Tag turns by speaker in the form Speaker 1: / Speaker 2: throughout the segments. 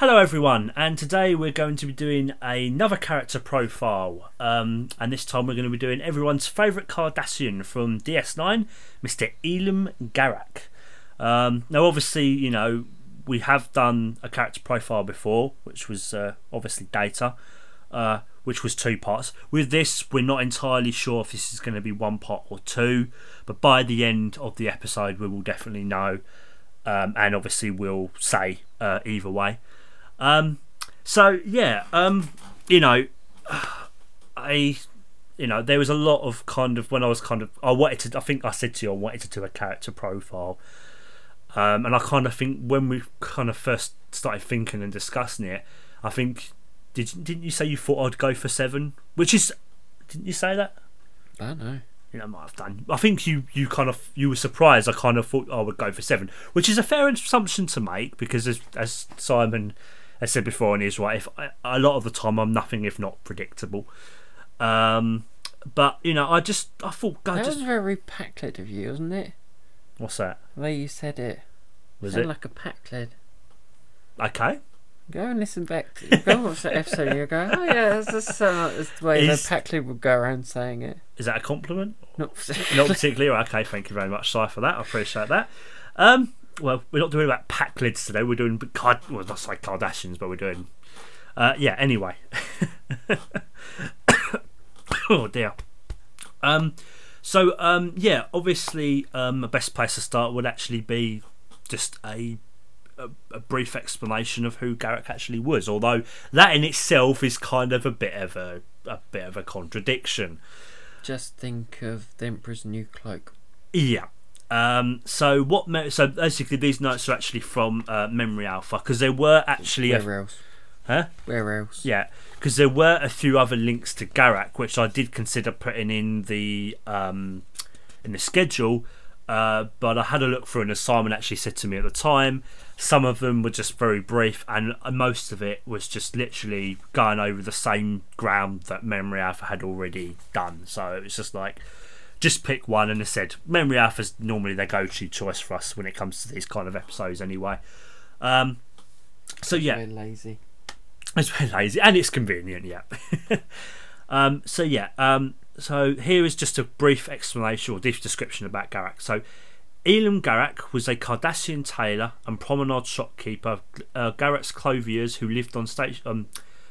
Speaker 1: Hello, everyone, and today we're going to be doing another character profile. Um, and this time we're going to be doing everyone's favourite Cardassian from DS9, Mr. Elim Garak. Um, now, obviously, you know, we have done a character profile before, which was uh, obviously Data, uh, which was two parts. With this, we're not entirely sure if this is going to be one part or two, but by the end of the episode, we will definitely know. Um, and obviously, we'll say uh, either way. Um, so yeah, um, you know, I, you know, there was a lot of kind of when I was kind of I wanted to. I think I said to you I wanted to do a character profile, um, and I kind of think when we kind of first started thinking and discussing it, I think did didn't you say you thought I'd go for seven? Which is, didn't you say that?
Speaker 2: I don't know.
Speaker 1: You know, I might have done. I think you, you kind of you were surprised. I kind of thought I would go for seven, which is a fair assumption to make because as as Simon I said before, and he's right. If a lot of the time I'm nothing if not predictable. Um, but you know, I just I thought God,
Speaker 2: That
Speaker 1: just
Speaker 2: was very Pakled of you, wasn't it?
Speaker 1: what's that?
Speaker 2: The way you said it.
Speaker 1: Was it
Speaker 2: like a Pakled.
Speaker 1: okay?
Speaker 2: Go and listen back. To, go and watch that episode. You go, oh yeah, that's just the way
Speaker 1: Is-
Speaker 2: the Pakled would go around saying it.
Speaker 1: Is that a compliment?
Speaker 2: Not
Speaker 1: Not particularly. okay, thank you very much, Si, for that. I appreciate that. Um, well, we're not doing about Pakleds today. We're doing card. Well, not like Kardashians, but we're doing. Uh, yeah. Anyway. oh dear. Um. So um. Yeah. Obviously, um. The best place to start would actually be just a. A, a brief explanation of who Garak actually was, although that in itself is kind of a bit of a a bit of a contradiction.
Speaker 2: Just think of the Emperor's New Cloak.
Speaker 1: Yeah. Um, so what? Me- so basically, these notes are actually from uh, Memory Alpha because there were actually a,
Speaker 2: Where else?
Speaker 1: Huh?
Speaker 2: Where else?
Speaker 1: yeah because there were a few other links to Garak which I did consider putting in the um, in the schedule, uh, but I had a look through and as Simon actually said to me at the time, some of them were just very brief and most of it was just literally going over the same ground that Memory Alpha had already done. So it was just like just pick one and I said Memory Alpha is normally their go-to choice for us when it comes to these kind of episodes anyway. Um, so yeah,
Speaker 2: Very lazy.
Speaker 1: it's very lazy and it's convenient, yeah. um, so yeah, um, so here is just a brief explanation or brief description about Garak. So Elim Garak was a Cardassian tailor and promenade shopkeeper, uh, Garak's clothiers who lived on stage, um,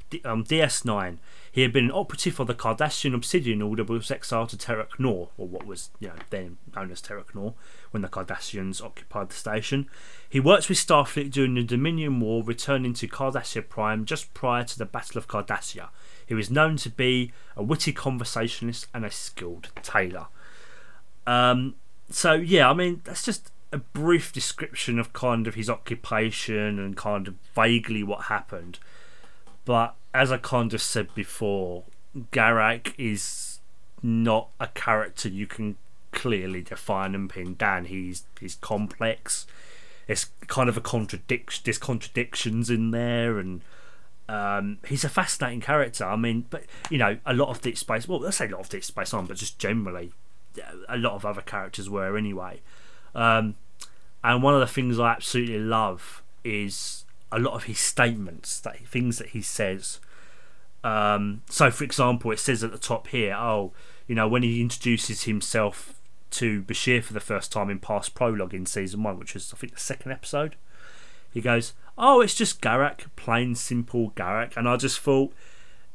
Speaker 1: D- um, DS9. He had been an operative for the Cardassian Obsidian Order, but was exiled to Terok Nor, or what was you know then known as Terok Nor, when the Cardassians occupied the station. He worked with Starfleet during the Dominion War, returning to Cardassia Prime just prior to the Battle of Cardassia. He was known to be a witty conversationalist and a skilled tailor. Um, so yeah, I mean that's just a brief description of kind of his occupation and kind of vaguely what happened. But as I kind of said before, Garak is not a character you can clearly define and pin down. He's he's complex. It's kind of a contradiction. There's contradictions in there, and um, he's a fascinating character. I mean, but you know, a lot of Deep Space. Well, let's say a lot of Deep Space on, but just generally, a lot of other characters were anyway. Um, and one of the things I absolutely love is a lot of his statements, that things that he says. Um, so, for example, it says at the top here, oh, you know, when he introduces himself to Bashir for the first time in past prologue in season one, which is I think the second episode, he goes, "Oh, it's just Garak, plain simple Garak," and I just thought,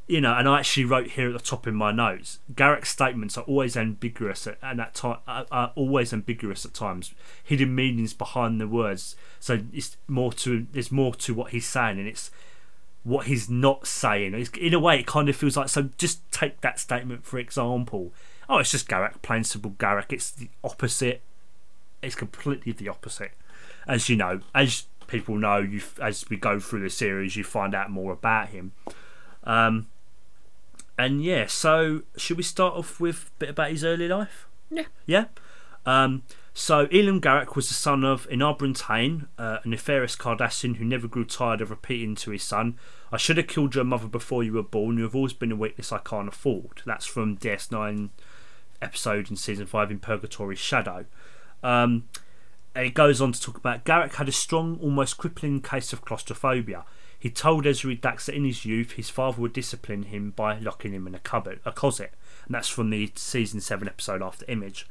Speaker 1: you know, and I actually wrote here at the top in my notes, Garak's statements are always ambiguous at, and at time are, are always ambiguous at times, hidden meanings behind the words. So it's more to there's more to what he's saying, and it's what he's not saying. It's, in a way, it kind of feels like so. Just take that statement for example. Oh, it's just Garak, plain simple Garak. It's the opposite. It's completely the opposite. As you know, as people know, you as we go through the series, you find out more about him. Um, and yeah, so should we start off with a bit about his early life?
Speaker 2: Yeah.
Speaker 1: Yeah. Um, so Elim Garak was the son of Enabran Tain, uh, a nefarious Cardassian who never grew tired of repeating to his son, "I should have killed your mother before you were born. You have always been a weakness I can't afford." That's from DS9 episode in season five in Purgatory's Shadow. Um, it goes on to talk about Garak had a strong, almost crippling case of claustrophobia. He told Ezri Dax that in his youth his father would discipline him by locking him in a cupboard, a closet, and that's from the season seven episode After Image.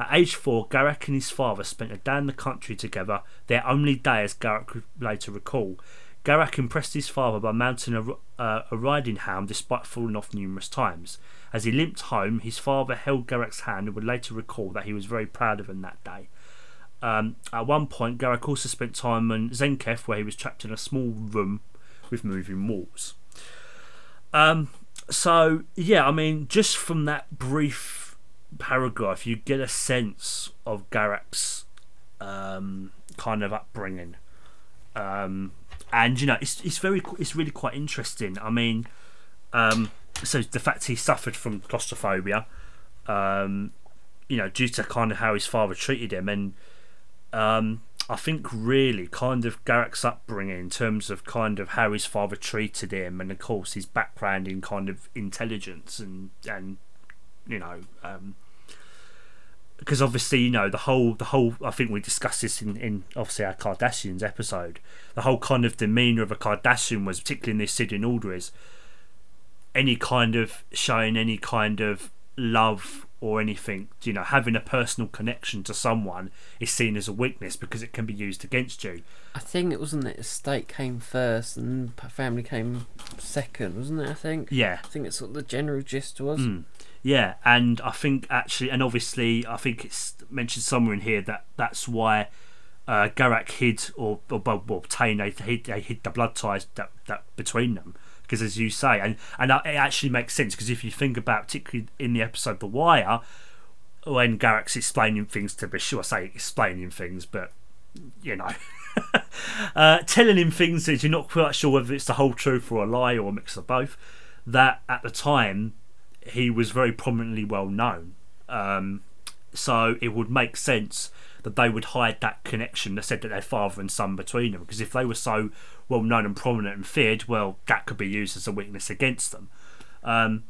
Speaker 1: At age four, Garak and his father spent a day in the country together, their only day, as Garak would later recall. Garak impressed his father by mounting a, uh, a riding hound despite falling off numerous times. As he limped home, his father held Garak's hand and would later recall that he was very proud of him that day. Um, at one point, Garak also spent time in Tzenketh, where he was trapped in a small room with moving walls. Um, so, yeah, I mean, just from that brief paragraph, you get a sense of Garak's um, kind of upbringing. Um, and you know, it's it's very it's really quite interesting. I mean, um, so the fact he suffered from claustrophobia, um, you know, due to kind of how his father treated him, and um, I think really kind of Garak's upbringing in terms of kind of how his father treated him, and of course his background in kind of intelligence and and you know. Um, because obviously you know the whole the whole I think we discussed this in, in obviously our Cardassians episode. The whole kind of demeanor of a Cardassian was particularly in this Sidian order is any kind of showing any kind of love or anything, you know, having a personal connection to someone is seen as a weakness because it can be used against you.
Speaker 2: I think it wasn't that estate came first and family came second, wasn't it? I think.
Speaker 1: Yeah.
Speaker 2: I think it's what the general gist was.
Speaker 1: Mm. Yeah, and I think actually, and obviously, I think it's mentioned somewhere in here that that's why uh, Garak hid or or, or obtained they hid, they hid the blood ties that, that between them because as you say, and and it actually makes sense because if you think about particularly in the episode The Wire, when Garak's explaining things to Bashir, I say explaining things, but you know. uh, telling him things that you're not quite sure whether it's the whole truth or a lie or a mix of both. That at the time he was very prominently well known. Um, so it would make sense that they would hide that connection. They said that their father and son between them, because if they were so well known and prominent and feared, well, that could be used as a weakness against them. Um,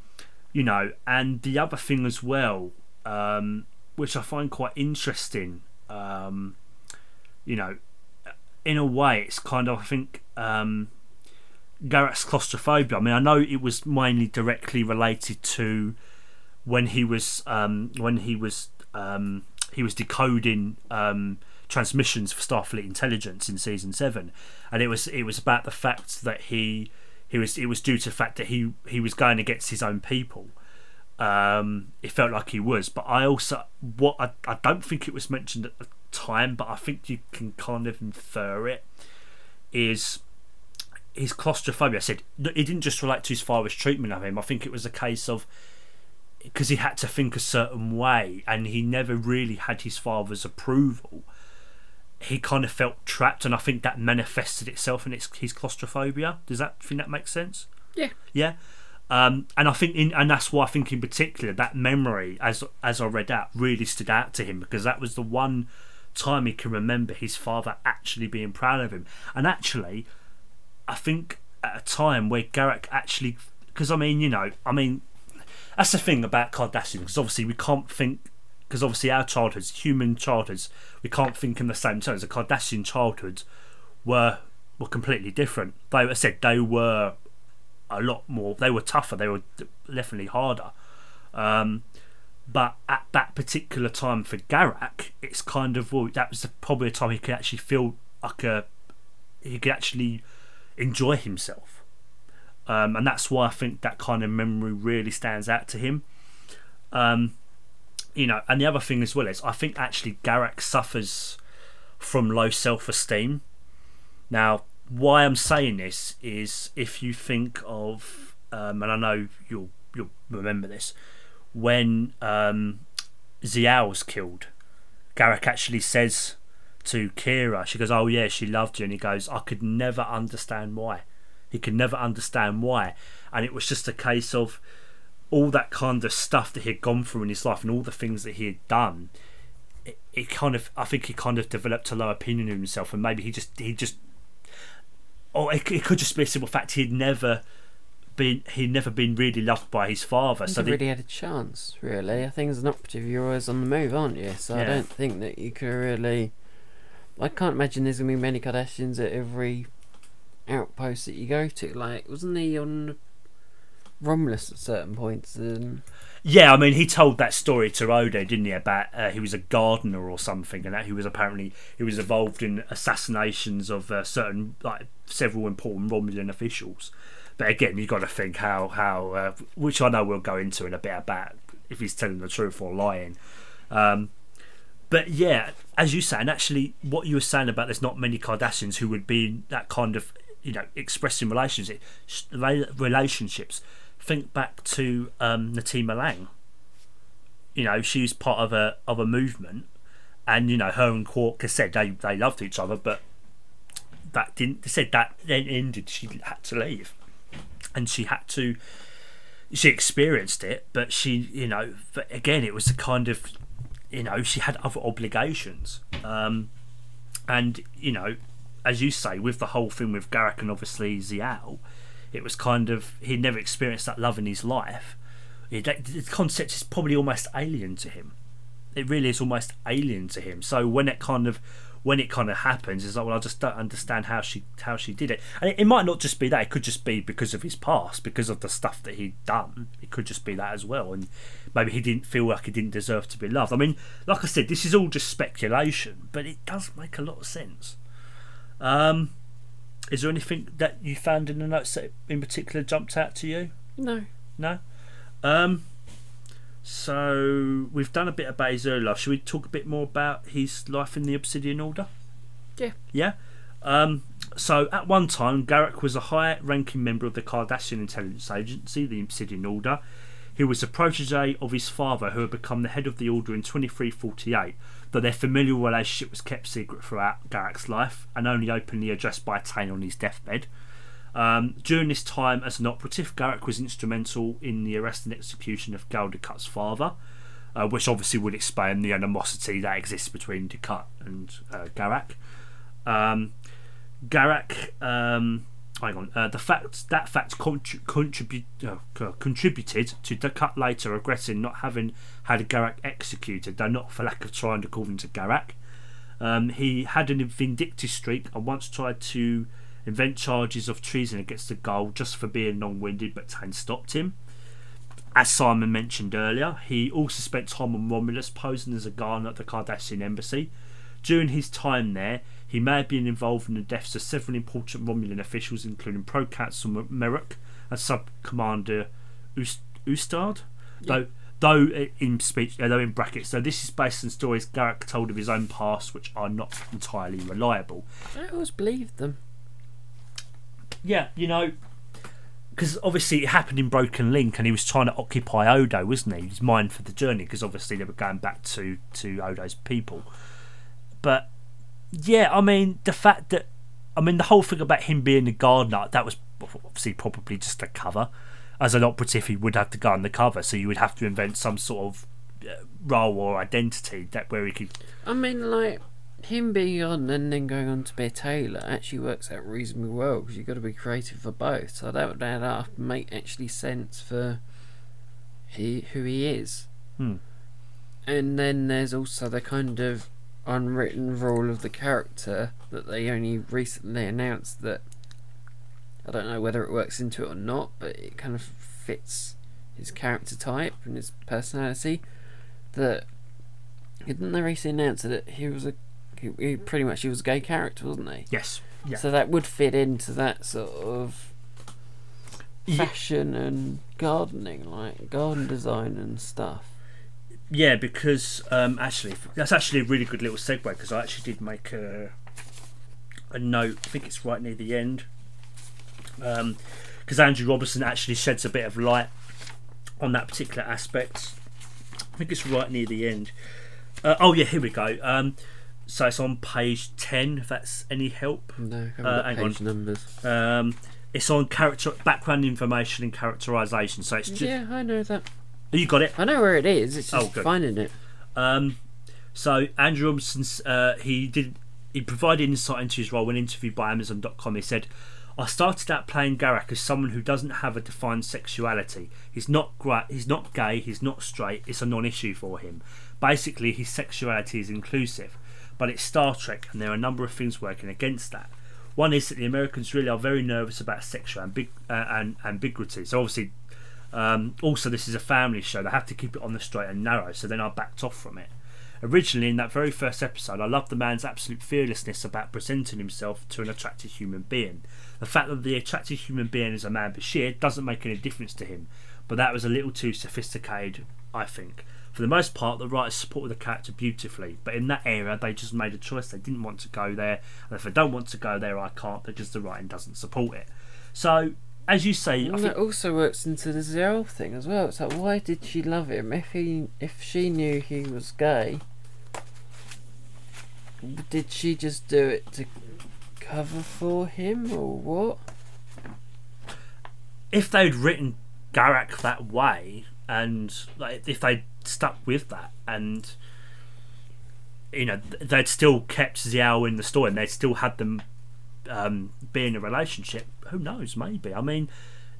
Speaker 1: you know, and the other thing as well, um, which I find quite interesting, um, you know, in a way, it's kind of I think Garak's claustrophobia. I mean, I know it was mainly directly related to when he was um, when he was um, he was decoding um, transmissions for Starfleet intelligence in season seven, and it was it was about the fact that he he was it was due to the fact that he he was going against his own people. Um, it felt like he was, but I also what I, I don't think it was mentioned at the time, but I think you can kind of infer it is his claustrophobia. I said it didn't just relate to his father's treatment of him. I think it was a case of because he had to think a certain way, and he never really had his father's approval. He kind of felt trapped, and I think that manifested itself in its, his claustrophobia. Does that think that makes sense?
Speaker 2: Yeah.
Speaker 1: Yeah. Um, and I think, in, and that's why I think in particular that memory, as as I read out, really stood out to him because that was the one time he can remember his father actually being proud of him. And actually, I think at a time where Garak actually, because I mean, you know, I mean, that's the thing about Cardassian, because obviously we can't think, because obviously our childhoods, human childhoods, we can't think in the same terms. The Cardassian childhoods were were completely different. They, I said, they were a lot more. They were tougher. They were definitely harder. Um, but at that particular time for Garak, it's kind of well, that was probably a time he could actually feel like a he could actually enjoy himself. Um, and that's why I think that kind of memory really stands out to him. Um, you know, and the other thing as well is I think actually Garak suffers from low self esteem. Now, why I'm saying this is if you think of, um, and I know you'll you'll remember this, when um, Ziyal was killed, Garak actually says to Kira, she goes, "Oh yeah, she loved you," and he goes, "I could never understand why." He could never understand why, and it was just a case of all that kind of stuff that he had gone through in his life and all the things that he had done. It, it kind of, I think, he kind of developed a low opinion of himself, and maybe he just, he just, or it, it could just be a simple fact he'd never been, he'd never been really loved by his father.
Speaker 2: so he really had a chance, really. I think as an operative, you're always on the move, aren't you? So I don't think that you could really. I can't imagine there's gonna be many Cardassians at every outpost that you go to. Like, wasn't he on Romulus at certain points? And
Speaker 1: Yeah, I mean, he told that story to Odo, didn't he? About uh, he was a gardener or something, and that he was apparently he was involved in assassinations of uh, certain like several important Romulan officials. But again, you've got to think how how uh, which I know we'll go into in a bit about if he's telling the truth or lying. Um, but yeah, as you say, and actually, what you were saying about there's not many Cardassians who would be that kind of you know expressing relationships. Relationships. Think back to um, Natima Lang. You know, she was part of a of a movement, and you know, her and Quark said they they loved each other, but that didn't. They said that then ended. She had to leave, and she had to. She experienced it, but she, you know, but again, it was a kind of you know she had other obligations. Um, and you know as you say with the whole thing with Garak and obviously Ziyal it was kind of he'd never experienced that love in his life. It, the concept is probably almost alien to him. It really is almost alien to him. So when it kind of when it kind of happens it's like well I just don't understand how she how she did it and it, it might not just be that it could just be because of his past because of the stuff that he'd done it could just be that as well and maybe he didn't feel like he didn't deserve to be loved. I mean, like I said, this is all just speculation, but it does make a lot of sense. Um, is there anything that you found in the notes that in particular jumped out to you?
Speaker 2: no,
Speaker 1: No. Um, so we've done a bit about his early life. Should we talk a bit more about his life in the Obsidian Order?
Speaker 2: Yeah.
Speaker 1: Yeah. Um, so at one time, Garak was a high-ranking member of the Cardassian intelligence agency, the Obsidian Order. He was a protege of his father, who had become the head of the Order in 2348, though their familial relationship was kept secret throughout Garak's life and only openly addressed by Tain on his deathbed. Um, during this time as an operative, Garak was instrumental in the arrest and execution of Gul Dukat's father, uh, which obviously would explain the animosity that exists between Dukat and uh, Garak. Um, um, hang on, uh, the fact that fact contri- uh, contributed to Ducat later regretting not having had Garak executed, though not for lack of trying, according to Garak. Um, he had a vindictive streak and once tried to invent charges of treason against the Gul just for being long-winded, but Tain stopped him. As Simon mentioned earlier, he also spent time on Romulus posing as a guard at the Cardassian embassy. During his time there, he may have been involved in the deaths of several important Romulan officials, including Pro Consul Merrok and Sub Commander Ust- Ustad. Though, though in speech, though in brackets, So this is based on stories Garak told of his own past, which are not entirely reliable.
Speaker 2: I always believed them.
Speaker 1: Yeah, you know, because obviously it happened in Broken Link, and he was trying to occupy Odo, wasn't he? His mind for the journey, because obviously they were going back to to Odo's people. But yeah, I mean the fact that I mean the whole thing about him being a gardener that was obviously probably just a cover. As an operative, he would have to go on the cover, so you would have to invent some sort of uh, role or identity that where he could.
Speaker 2: I mean, like him being on and then going on to be a tailor actually works out reasonably well because you've got to be creative for both. So that would add up and make actually sense for he who he is.
Speaker 1: Hmm.
Speaker 2: And then there's also the kind of unwritten rule of the character that they only recently announced that I don't know whether it works into it or not, but it kind of fits his character type and his personality. That didn't they recently announce that he was a he, he pretty much he was a gay character, wasn't he?
Speaker 1: Yes. Yeah.
Speaker 2: So that would fit into that sort of fashion and gardening, like garden design and stuff.
Speaker 1: Yeah, because um, actually, that's actually a really good little segue because I actually did make a a note. I think it's right near the end. Because Andrew Robertson actually sheds a bit of light on that particular aspect. I think it's right near the end. Uh, oh yeah, here we go. Um, so it's on page ten. If that's any help.
Speaker 2: No,
Speaker 1: Uh, hang
Speaker 2: page numbers.
Speaker 1: Um, it's on character background information and characterization. So it's just
Speaker 2: Yeah, I know that.
Speaker 1: you got it.
Speaker 2: I know where it is. It's
Speaker 1: Oh,
Speaker 2: just
Speaker 1: good.
Speaker 2: finding it.
Speaker 1: Um, so Andrew Robinson's uh, he did he provided insight into his role when interviewed by Amazon.com. He said, "I started out playing Garak as someone who doesn't have a defined sexuality. He's not gra- he's not gay. He's not straight. It's a non-issue for him. Basically, his sexuality is inclusive, but it's Star Trek, and there are a number of things working against that." One is that the Americans really are very nervous about sexual uh, and ambiguity. So obviously, um, also this is a family show. They have to keep it on the straight and narrow. So then I backed off from it. Originally, in that very first episode, I loved the man's absolute fearlessness about presenting himself to an attractive human being. The fact that the attractive human being is a man Bashir doesn't make any difference to him, but that was a little too sophisticated, I think. For the most part, the writers supported the character beautifully, but in that era, they just made a choice. They didn't want to go there, and if they don't want to go there, I can't because the writing doesn't support it. So, as you say, I
Speaker 2: And
Speaker 1: think,
Speaker 2: that also works into the Ziyal thing as well. It's like, why did she love him if he, if she knew he was gay? Did she just do it to cover for him or what?
Speaker 1: if they'd written Garak that way, and like, if they'd stuck with that, and you know they'd still kept Ziyal in the story, and they'd still had them um, be in a relationship, who knows? Maybe. I mean,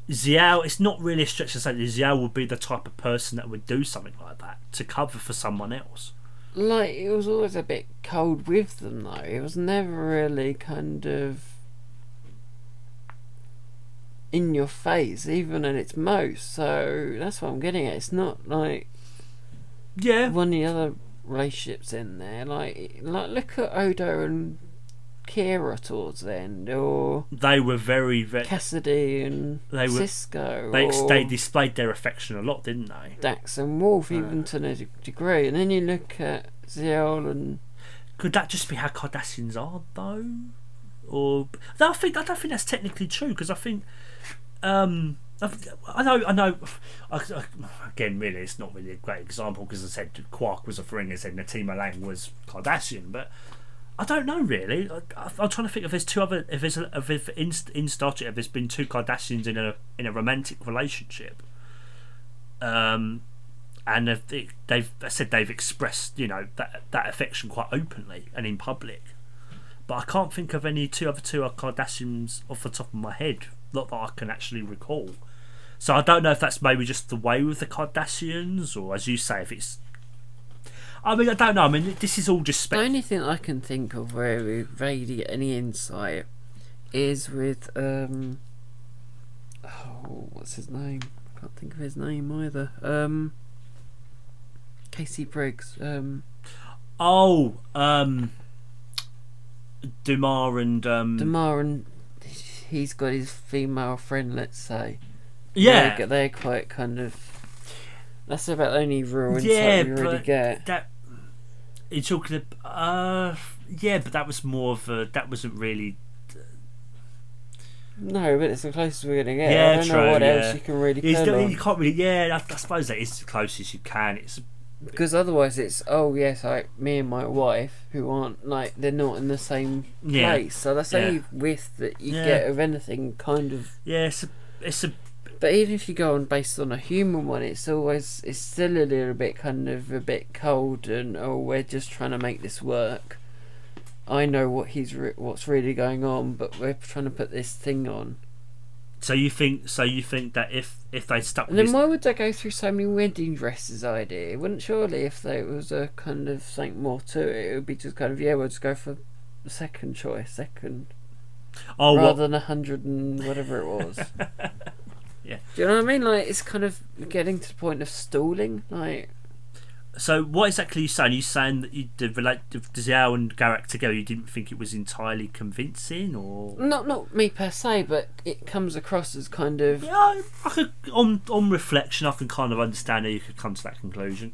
Speaker 1: Ziyal. It's not really a stretch to say that Ziyal would be the type of person that would do something like that to cover for someone else.
Speaker 2: Like it was always a bit cold with them though. It was never really kind of in your face, even at its most. So that's what I'm getting at. It's not like
Speaker 1: Yeah,
Speaker 2: one of the other relationships in there. Like, like look at Odo and Kira towards the end, or
Speaker 1: they were very, very.
Speaker 2: Cassidy and
Speaker 1: They were-
Speaker 2: Sisko,
Speaker 1: They,
Speaker 2: or
Speaker 1: they displayed their affection a lot, didn't they?
Speaker 2: Dax and Worf,
Speaker 1: Uh.
Speaker 2: even to a degree. And then you look at Ziyal and
Speaker 1: Could that just be how Cardassians are, though? Or no, I think I don't think that's technically true because I think um, I, know I know I, I- again really it's not really a great example because I said Quark was a Ferengi, I said Natima Lang was Cardassian, but I don't know really. I, I'm trying to think if there's two other if there's a, if in, in Star Trek if there's been two Cardassians in a in a romantic relationship. Um, and if they- they've I said they've expressed you know that that affection quite openly and in public. But I can't think of any two other two Cardassians off the top of my head, not that I can actually recall. So I don't know if that's maybe just the way with the Cardassians, or as you say, if it's. I mean, I don't know. I mean, this is all just
Speaker 2: The only thing I can think of where we really get any insight is with um oh what's his name? I can't think of his name either. Um Casey Biggs. Um
Speaker 1: Oh, um, Damar and um,
Speaker 2: Damar and he's got his female friend, let's say.
Speaker 1: yeah,
Speaker 2: They're, they're quite kind of that's about the only real insight
Speaker 1: Yeah,
Speaker 2: we really get.
Speaker 1: that you're talking ab uh yeah but that was more of a that wasn't really
Speaker 2: No, but it's the closest we're gonna get.
Speaker 1: Yeah,
Speaker 2: I don't
Speaker 1: true,
Speaker 2: know what
Speaker 1: yeah.
Speaker 2: else you can really pull on.
Speaker 1: you can't really yeah I, I suppose that is the closest you can it's
Speaker 2: Because otherwise, it's oh yes, like me and my wife who aren't like they're not in the same
Speaker 1: yeah
Speaker 2: place. So that's
Speaker 1: Yeah.
Speaker 2: only width that you
Speaker 1: Yeah.
Speaker 2: get of anything kind of.
Speaker 1: yeah it's a, it's a
Speaker 2: But even if you go on based on a human one, it's always it's still a little bit kind of a bit cold and oh we're just trying to make this work. I know what he's re- what's really going on, but we're trying to put this thing on.
Speaker 1: so you think so you think that if if they stuck
Speaker 2: And
Speaker 1: with
Speaker 2: then
Speaker 1: this,
Speaker 2: why would they go through so many wedding dresses idea? Wouldn't surely if there was a kind of something more to it, it would be just kind of yeah, we'll just go for the second choice, second
Speaker 1: oh
Speaker 2: rather
Speaker 1: what
Speaker 2: than a hundred and whatever it was.
Speaker 1: Yeah.
Speaker 2: Do you know what I mean? Like it's kind of getting to the point of stalling. Like
Speaker 1: so what exactly are you saying are you saying that you the relate the Ziyal and Garak together you didn't think it was entirely convincing or
Speaker 2: not not me per se, but it comes across as kind of
Speaker 1: Yeah, I, I could, on on reflection, I can kind of understand how you could come to that conclusion.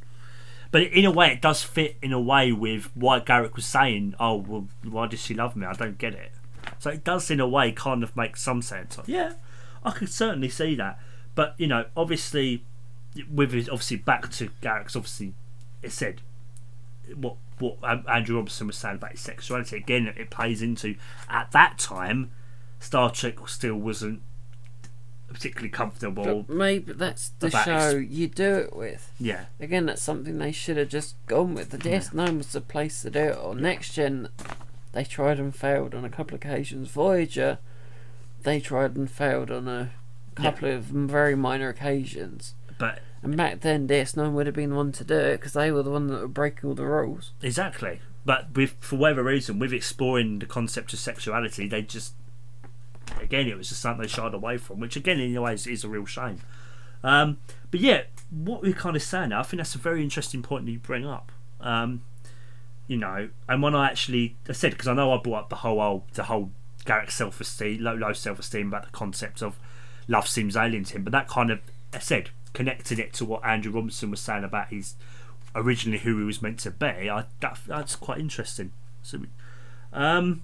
Speaker 1: But in a way, it does fit in a way with what Garak was saying. Oh, well, why does she love me? I don't get it. So it does, in a way, kind of make some sense. Yeah, I could certainly see that. But you know, obviously, with his, obviously back to Garak's, obviously, it said what what Andrew Robinson was saying about his sexuality. Again, it plays into at that time, Star Trek still wasn't particularly comfortable.
Speaker 2: but maybe that's the show
Speaker 1: ex-
Speaker 2: you do it with.
Speaker 1: yeah,
Speaker 2: Again, that's something they should have just gone with. The DS9 was the place to do it. On Next Gen, they tried and failed on a couple of occasions. Voyager, they tried and failed on a couple of very minor occasions.
Speaker 1: but
Speaker 2: And back then, DS9 would have been the one to do it because they were the one that were breaking all the rules.
Speaker 1: exactly. but with for whatever reason, with exploring the concept of sexuality, they just again it was just something they shied away from, which again in a way is, is a real shame. Um, but yeah, what we're kind of saying now, I think that's a very interesting point that you bring up. Um, you know, and when I actually I said because I know I brought up the whole old, the whole Garak's self esteem, low low self esteem about the concept of love seems alien to him, but that kind of I said connecting it to what Andrew Robinson was saying about his originally who he was meant to be. I that, that's quite interesting. So, um,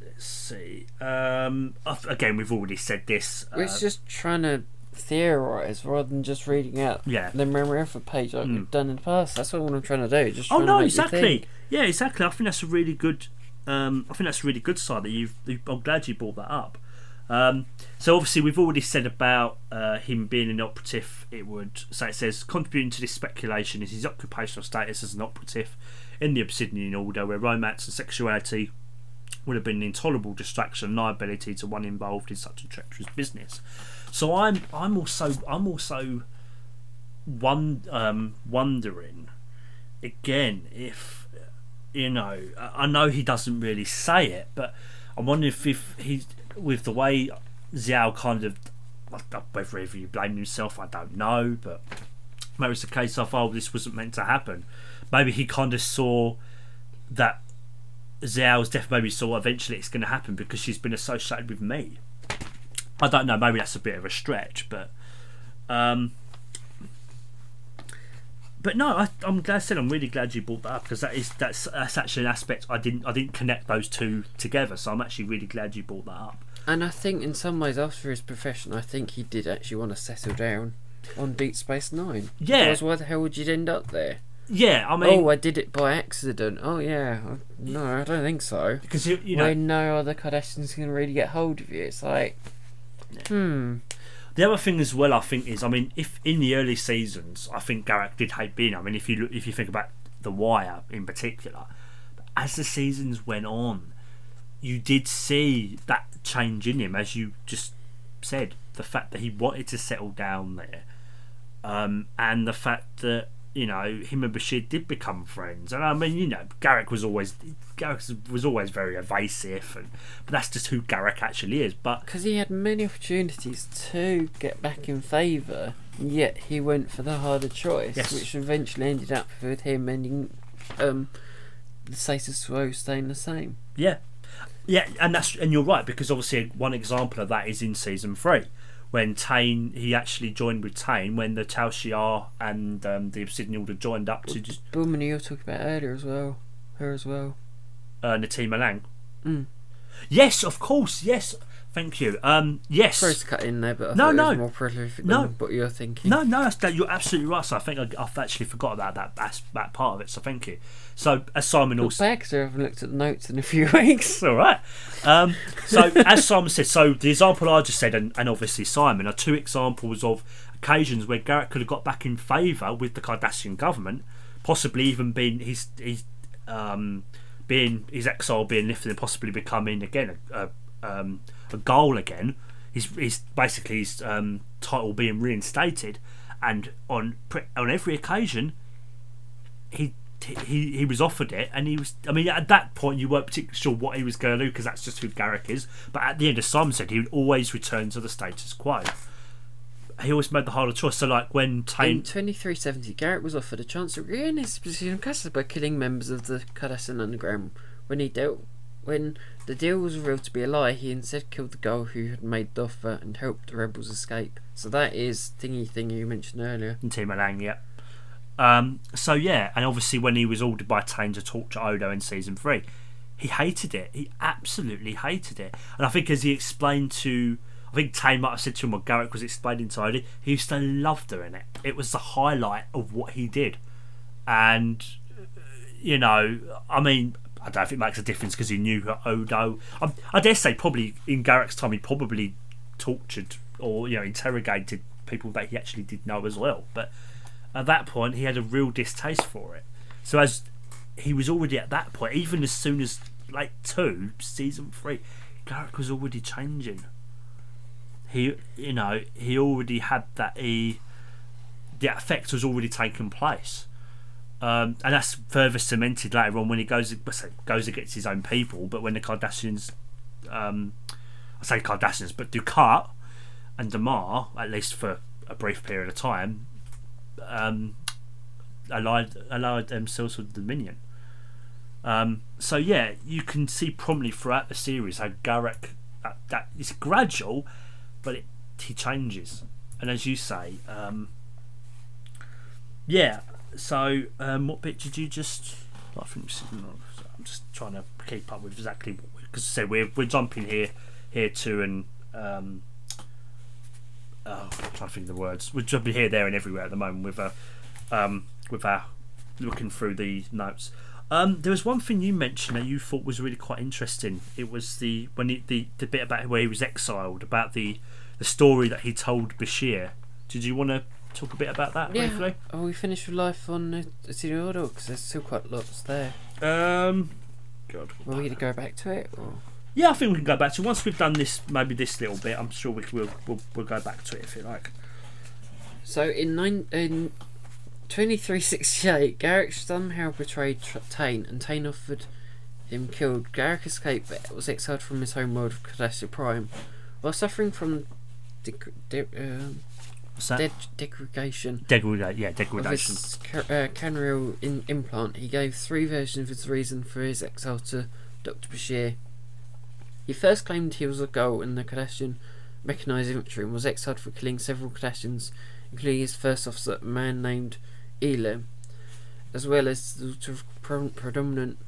Speaker 1: let's see. Um, again, we've already said this.
Speaker 2: Uh, it's just trying to theorize rather than just reading out
Speaker 1: yeah.
Speaker 2: the Memory Alpha page like mm. we've done in the past. That's what I'm trying to do. Just
Speaker 1: oh no, exactly. Yeah, exactly. I think that's a really good. Um, I think that's a really good side that you've. I'm glad you brought that up. Um, so obviously we've already said about uh, him being an operative. It would so it says contributing to this speculation is his occupational status as an operative in the Obsidian Order, where romance and sexuality would have been an intolerable distraction and liability to one involved in such a treacherous business. So I'm I'm also I'm also one um, wondering again if you know I know he doesn't really say it, but I'm wondering if, if he with the way Ziyal kind of whether you blame himself, I don't know, but maybe it's a case of oh this wasn't meant to happen. Maybe he kind of saw that Ziyal's death. Maybe saw eventually it's going to happen because she's been associated with me. I don't know. Maybe that's a bit of a stretch, but um, but no, I, am glad. I said I'm really glad you brought that up because that is that's that's actually an aspect I didn't I didn't connect those two together. So I'm actually really glad you brought that up.
Speaker 2: And I think in some ways, after his profession, I think he did actually want to settle down on Deep Space Nine.
Speaker 1: Yeah.
Speaker 2: Because why the hell would you end up there?
Speaker 1: Yeah, I mean.
Speaker 2: Oh, I did it by accident. Oh, yeah. No, I don't think so.
Speaker 1: Because you, you know,
Speaker 2: when no other Cardassians can really get hold of you, it's like, hmm.
Speaker 1: The other thing as well, I think, is I mean, if in the early seasons, I think Garak did hate being. I mean, if you if you think about The Wire in particular, as the seasons went on, you did see that change in him, as you just said. The fact that he wanted to settle down there, um, and the fact that you know him and Bashir did become friends. And I mean, you know, Garak was always Garak was always very evasive, and but that's just who Garak actually is. But
Speaker 2: because he had many opportunities to get back in favour, yet he went for the harder choice, yes. which eventually ended up with him ending um, the status quo staying the same.
Speaker 1: Yeah, yeah, and that's and you're right because obviously one example of that is in season three when Tain he actually joined with Tain when the Tal Shiar and um, the Obsidian Order joined up to just.
Speaker 2: Woman you were talking about earlier as well, her as well.
Speaker 1: Uh, Natima Lang.
Speaker 2: Mm.
Speaker 1: Yes, of course. Yes, Thank you. Um, yes.
Speaker 2: Sorry to cut in there, but I no, no, more prolific no. what you're thinking.
Speaker 1: No, no, you're absolutely right. So I think I, have actually forgot about that, that that part of it. So thank you. So as Simon
Speaker 2: Look
Speaker 1: also,
Speaker 2: sir, I haven't looked at the notes in a few weeks.
Speaker 1: All right. Um, so as Simon said, so the example I just said, and, and obviously Simon, are two examples of occasions where Garak could have got back in favour with the Cardassian government, possibly even been his his um, being his exile being lifted and possibly becoming again a, a um, a Gul again. He's, he's basically his um, title being reinstated, and on on every occasion, he he he was offered it, and he was. I mean, at that point, you weren't particularly sure what he was going to do because that's just who Garak is. But at the end, as Simon said, he would always return to the status quo. He always made the harder choice. So, like when Tain...
Speaker 2: in twenty three seventy, Garak was offered a chance to regain his position by killing members of the Cardassian Underground when he dealt when the deal was revealed to be a lie, he instead killed the girl who had made the offer and helped the rebels escape. So that is thingy thing you mentioned earlier.
Speaker 1: And Natima Lang, yeah. Um, so yeah, and obviously when he was ordered by Tain to torture Odo in season three, he hated it. He absolutely hated it. And I think as he explained to, I think Tain might have said to him what Garak was explaining to Odo, he used to love doing it. It was the highlight of what he did. And you know, I mean, I don't know if it makes a difference because he knew Odo. I, I dare say, probably in Garak's time, he probably tortured or you know interrogated people that he actually did know as well. But at that point, he had a real distaste for it. So as he was already at that point, even as soon as like two season three, Garak was already changing. He, you know, he already had that. He, the effect was already taken place. Um, and that's further cemented later on when he goes goes against his own people. But when the Cardassians, um, I say Cardassians, but Dukat and Damar, at least for a brief period of time, um, allowed allowed themselves with Dominion. Um, so yeah, you can see promptly throughout the series how Garak that, gradual, but it, he changes. And as you say, um, yeah. So um, what bit did you just? I think I'm just trying to keep up with exactly because I said we're we're jumping here here to and um, oh, I'm trying to think of the words. We're jumping here, there, and everywhere at the moment with a um, with our looking through the notes. Um, there was one thing you mentioned that you thought was really quite interesting. It was the when he, the the bit about where he was exiled, about the the story that he told Bashir. Did you want to talk a bit about that
Speaker 2: Yeah.
Speaker 1: briefly?
Speaker 2: Are we finished with life on uh, City Order? Because there's still quite lots there.
Speaker 1: Um, God.
Speaker 2: Were we going to go back to it? Or?
Speaker 1: Yeah, I think we can go back to it. once we've done this, maybe this little bit. I'm sure we will we'll, we'll go back to it if you like.
Speaker 2: So in nine in 2368, Garak somehow betrayed Tr- Tain, and Tain offered him killed. Garak escaped, but was exiled from his home world of Cardassia Prime, while suffering from deg- de- um
Speaker 1: What's that?
Speaker 2: de- degradation
Speaker 1: Degrada- yeah,
Speaker 2: of
Speaker 1: degradation.
Speaker 2: his ca- uh, cranial in- implant. He gave three versions of his reason for his exile to Dr. Bashir. He first claimed he was a Gul in the Cardassian mechanized infantry and was exiled for killing several Cardassians, including his first officer, a man named Elim, as well as the sort of predominant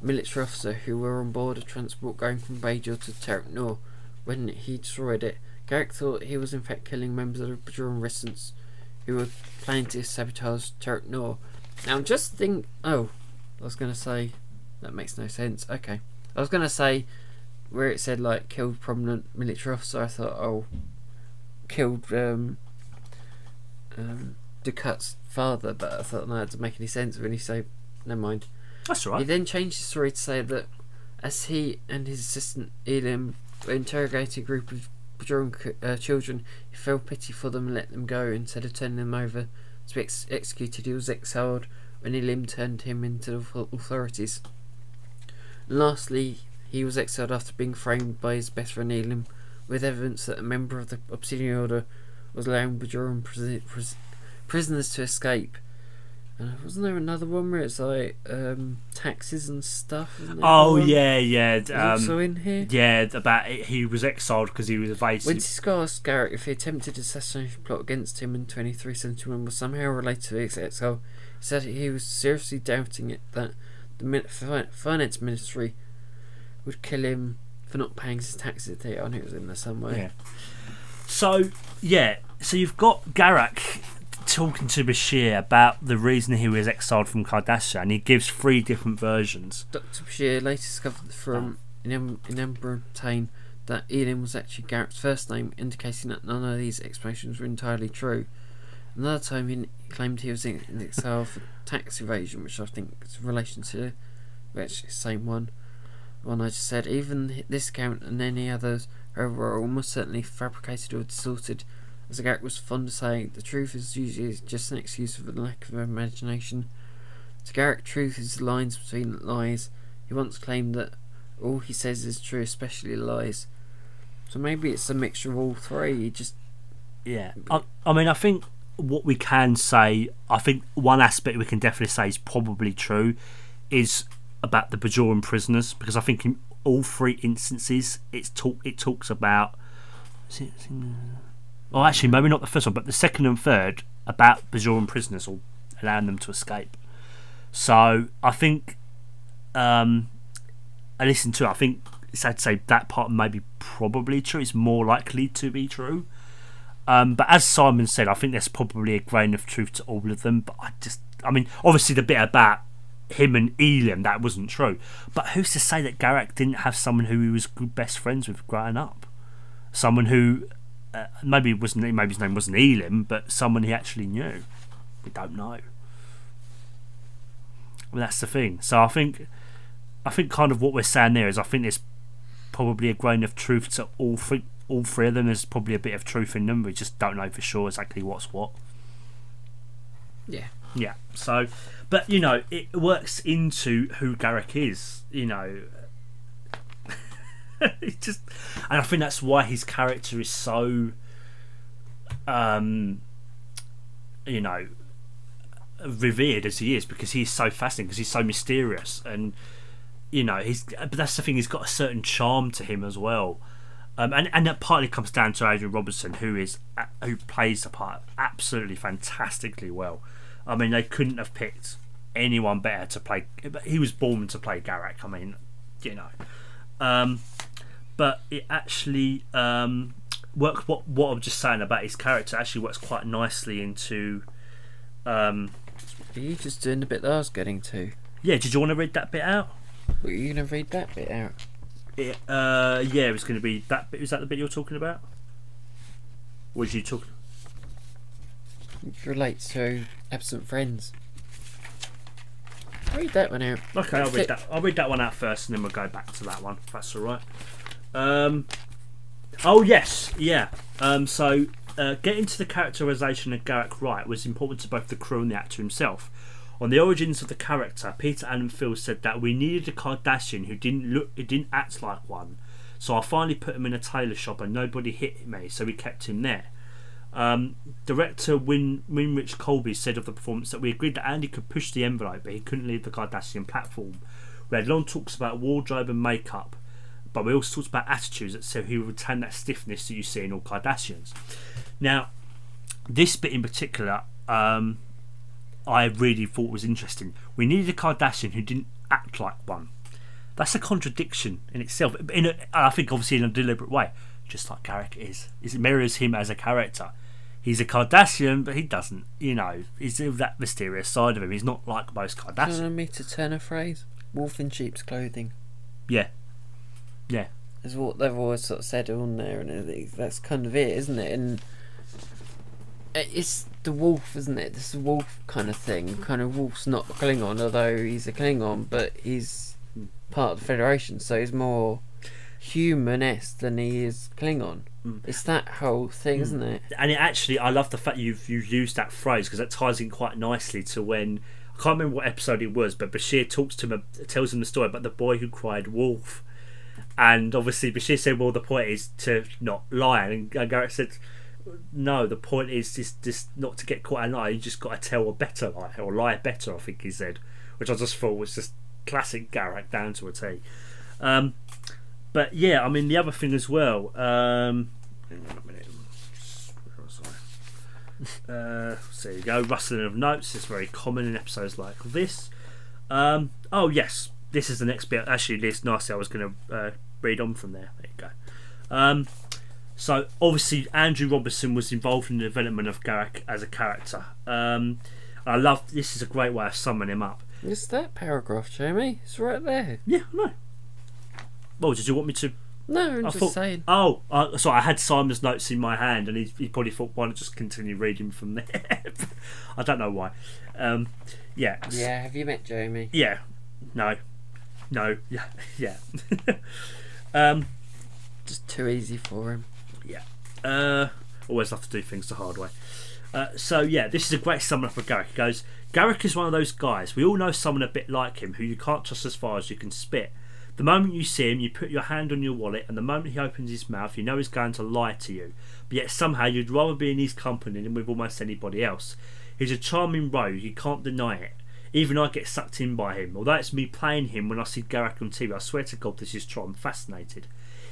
Speaker 2: military officer who were on board a transport going from Bajor to Terok Nor. When he destroyed it, Garak thought he was in fact killing members of the Bajoran resistance who were planning to sabotage Terok Nor. Now, just think. Oh, I was going to say. That makes no sense. Okay. I was going to say where it said, like, killed prominent military officer, I thought, oh, killed um, um, Dukat's father, but I thought, no, that doesn't make any sense when you say, never mind.
Speaker 1: That's all
Speaker 2: He then changed his story to say that as he and his assistant Elim were interrogating a group of C- uh, children, he felt pity for them and let them go instead of turning them over to be ex- executed. He was exiled when Elim turned him into the authorities. And lastly, he was exiled after being framed by his best friend Elim with evidence that a member of the Obsidian Order was allowing Bajoran prison- pris- prisoners to escape. Uh, wasn't there another one where it's like um, taxes and stuff?
Speaker 1: Oh yeah, yeah, um,
Speaker 2: also in here.
Speaker 1: yeah. About it, he was exiled because he was evasive.
Speaker 2: When Sisko asked Garak if the attempted assassination plot against him in 2371 was somehow related to his exile, he said he was seriously doubting it that the finance ministry would kill him for not paying his taxes. I knew it was in there somewhere.
Speaker 1: Yeah. So yeah, so you've got Garak talking to Bashir about the reason he was exiled from Kardashian, and he gives three different versions.
Speaker 2: Dr. Bashir later discovered from in, in that Elim was actually Garak's first name, indicating that none of these explanations were entirely true. Another time he claimed he was in, in exile for tax evasion, which I think is in relation to which the same one. One I just said. Even this account and any others, however, are almost certainly fabricated or distorted. As Garak was fond of saying, the truth is usually just an excuse for the lack of imagination. To Garak, truth is the lines between lies. He once claimed that all he says is true, especially lies. So maybe it's a mixture of all three. He just
Speaker 1: Yeah, I, I mean, I think what we can say, I think one aspect we can definitely say is probably true, is about the Bajoran prisoners because I think in all three instances it's talk it talks about. Is it, is it- well, actually, maybe not the first one, but the second and third about Bajoran prisoners or allowing them to escape. So I think, um, I listened to. it, I think it's I'd say that part may be probably true. It's more likely to be true. Um, but as Simon said, I think there's probably a grain of truth to all of them. But I just, I mean, obviously the bit about him and Elim that wasn't true. But who's to say that Garak didn't have someone who he was best friends with growing up? Someone who uh, maybe it wasn't maybe his name wasn't Elim, but someone he actually knew. We don't know. Well, that's the thing. So I think, I think kind of what we're saying there is I think there's probably a grain of truth to all three all three of them. There's probably a bit of truth in them. We just don't know for sure exactly what's what.
Speaker 2: yeah.
Speaker 1: Yeah. So, but you know, it works into who Garak is. You know, just, and I think that's why his character is so, um, you know, revered as he is because he's so fascinating because he's so mysterious and you know he's but that's the thing he's got a certain charm to him as well. Um, and and that partly comes down to Adrian Robertson who is who plays the part absolutely fantastically well. I mean they couldn't have picked anyone better to play but he was born to play Garak I mean you know. Um, but it actually um, works what what I'm just saying about his character actually works quite nicely into um,
Speaker 2: Are you just doing the bit that I was getting to?
Speaker 1: yeah, did you want to read that bit out?
Speaker 2: Were you going to read that bit out?
Speaker 1: It, uh, yeah, it was going to be that bit. Was that the bit you're talking about? Was you talking?
Speaker 2: It relates to absent friends. Read that one out.
Speaker 1: Okay, I'll read that. I'll read that one out first, and then we'll go back to that one. If that's all right. Um, oh yes, yeah. Um, so uh, getting to the characterization of Garak right was important to both the crew and the actor himself. On the origins of the character, Peter Allan Fields said that we needed a Cardassian who didn't look, who didn't act like one. So I finally put him in a tailor shop, and nobody hit me, so we kept him there. Um, director Win Winrich Kolbe said of the performance that we agreed that Andy could push the envelope, but he couldn't leave the Cardassian platform. We had long talks about wardrobe and makeup, but we also talked about attitudes, so he would retain that stiffness that you see in all Cardassians. Now, this bit in particular, um, I really thought was interesting. We needed a Cardassian who didn't act like one. That's a contradiction in itself. In a, I think, obviously, in a deliberate way, just like Garak is. It mirrors him as a character. He's a Cardassian, but he doesn't. You know, he's of that mysterious side of him. He's not like most
Speaker 2: Do you
Speaker 1: Cardassians.
Speaker 2: want me to turn a phrase? Wolf in sheep's clothing.
Speaker 1: Yeah, yeah,
Speaker 2: Is what they've always sort of said on there, and that's kind of it, isn't it? And it's the wolf, isn't it? This wolf kind of thing. Kind of Worf's not a Klingon, although he's a Klingon, but he's part of the Federation, so he's more human-esque than he is Klingon.
Speaker 1: Mm.
Speaker 2: It's that whole thing, isn't it?
Speaker 1: and it actually, I love the fact you've you've used that phrase because that ties in quite nicely to when I can't remember what episode it was, but Bashir talks to him, tells him the story about the boy who cried wolf, and obviously Bashir said, "Well, the point is to not lie," and Garak said, "No, the point is just, just not to get caught out lie. You just got to tell a better lie or lie better." I think he said, which I just thought was just classic Garak down to a T. Um, but yeah, I mean the other thing as well. Um? Uh, so there you go, rustling of notes is very common in episodes like this. Um, oh yes, this is the next bit. Actually, this nicely. I was going to uh, read on from there. There you go. Um, so obviously, Andrew Robinson was involved in the development of Garak as a character. Um, I love this. Is a great way of summing him up.
Speaker 2: It's that paragraph, Jamie. It's right there.
Speaker 1: Yeah, no. Well, did you want me to
Speaker 2: No, I'm
Speaker 1: I
Speaker 2: just
Speaker 1: thought-
Speaker 2: saying.
Speaker 1: Oh, uh, so I had Simon's notes in my hand, and he, he probably thought, "Why not just continue reading from there?" I don't know why. Um, yeah,
Speaker 2: Yeah, have you met Jamie?
Speaker 1: yeah, no, no, yeah, yeah. um,
Speaker 2: Just too easy for him. Yeah.
Speaker 1: Uh, always have to do things the hard way. Uh, so yeah, this is a great up of Garak. He goes, Garak is one of those guys. We all know someone a bit like him who you can't trust as far as you can spit. The moment you see him, you put your hand on your wallet, and the moment he opens his mouth, you know he's going to lie to you. But yet somehow you'd rather be in his company than with almost anybody else. He's a charming rogue, you can't deny it. Even I get sucked in by him. Although it's me playing him when I see Garak on TV, I swear to God this is true. I'm fascinated.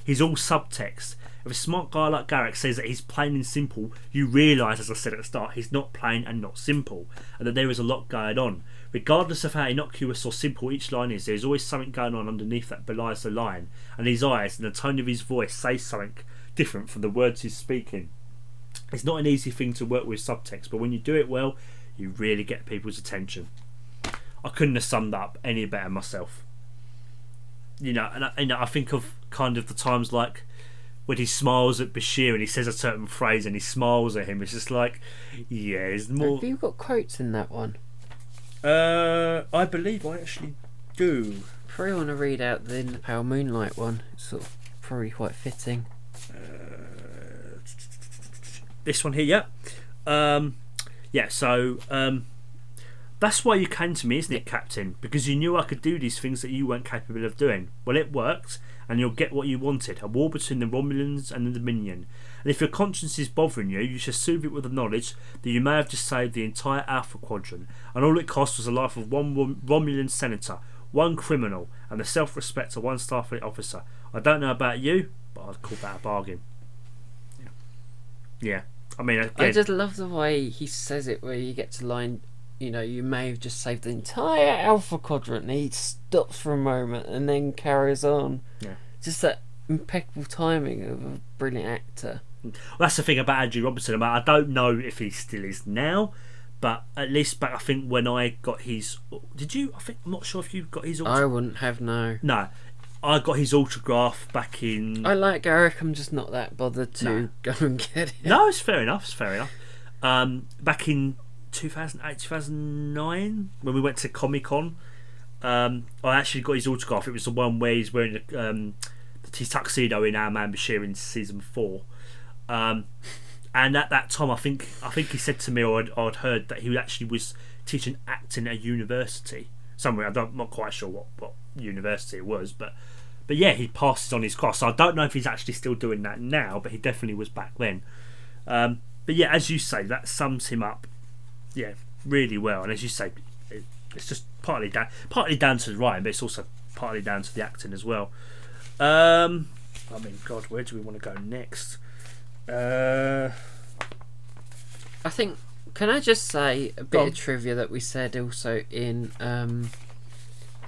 Speaker 1: He's all subtext. If a smart guy like Garak says that he's plain and simple, you realise, as I said at the start, he's not plain and not simple, and that there is a lot going on. Regardless of how innocuous or simple each line is, there is always something going on underneath that belies the line, and his eyes and the tone of his voice say something different from the words he's speaking. It's not an easy thing to work with subtext, but when you do it well, you really get people's attention. I couldn't have summed up any better myself. You know, and I, you know, I think of kind of the times like when he smiles at Bashir and he says a certain phrase and he smiles at him. It's just like, yeah, it's more.
Speaker 2: Have you got quotes in that one?
Speaker 1: Uh, I believe I actually do.
Speaker 2: Probably want to read out the In the Pale Moonlight one. It's sort of probably quite fitting.
Speaker 1: This one here, yeah. Um, yeah, so um, That's why you came to me, isn't it, Captain? Because you knew I could do these things that you weren't capable of doing. Well, it worked, and you'll get what you wanted a war between the Romulans and the Dominion. And if your conscience is bothering you, you should soothe it with the knowledge that you may have just saved the entire Alpha Quadrant, and all it cost was the life of one Rom- Romulan senator, one criminal, and the self respect of one Starfleet officer. I don't know about you, but I'd call that a bargain. Yeah. Yeah. I mean, again,
Speaker 2: I just love the way he says it, where you get to line, you know, you may have just saved the entire Alpha Quadrant, and he stops for a moment and then carries on.
Speaker 1: Yeah.
Speaker 2: Just that impeccable timing of a brilliant actor.
Speaker 1: Well, that's the thing about Andrew Robinson. About I don't know if he still is now, but at least back I think when I got his, did you? I think I'm not sure if you got his. Auto-
Speaker 2: I wouldn't have no.
Speaker 1: no, I got his autograph back in.
Speaker 2: I like Garak. I'm just not that bothered to
Speaker 1: No.
Speaker 2: go and get it.
Speaker 1: No, it's fair enough. It's fair enough. Um, back in 2008, 2009, when we went to Comic Con, um, I actually got his autograph. It was the one where he's wearing the, um, his tuxedo in Our Man Bashir in season four. Um, and at that time, I think I think he said to me, or I'd, I'd heard that he actually was teaching acting at university somewhere. I'm not quite sure what, what university it was, but but yeah, he passes on his cross. So I don't know if he's actually still doing that now, but he definitely was back then. Um, but yeah, as you say, that sums him up, yeah, really well. And as you say, it, it's just partly down, partly down to the writing, but it's also partly down to the acting as well. Um, I mean, God, where do we want to go next? Uh,
Speaker 2: I think. Can I just say a bit
Speaker 1: on.
Speaker 2: of trivia that we said also in um,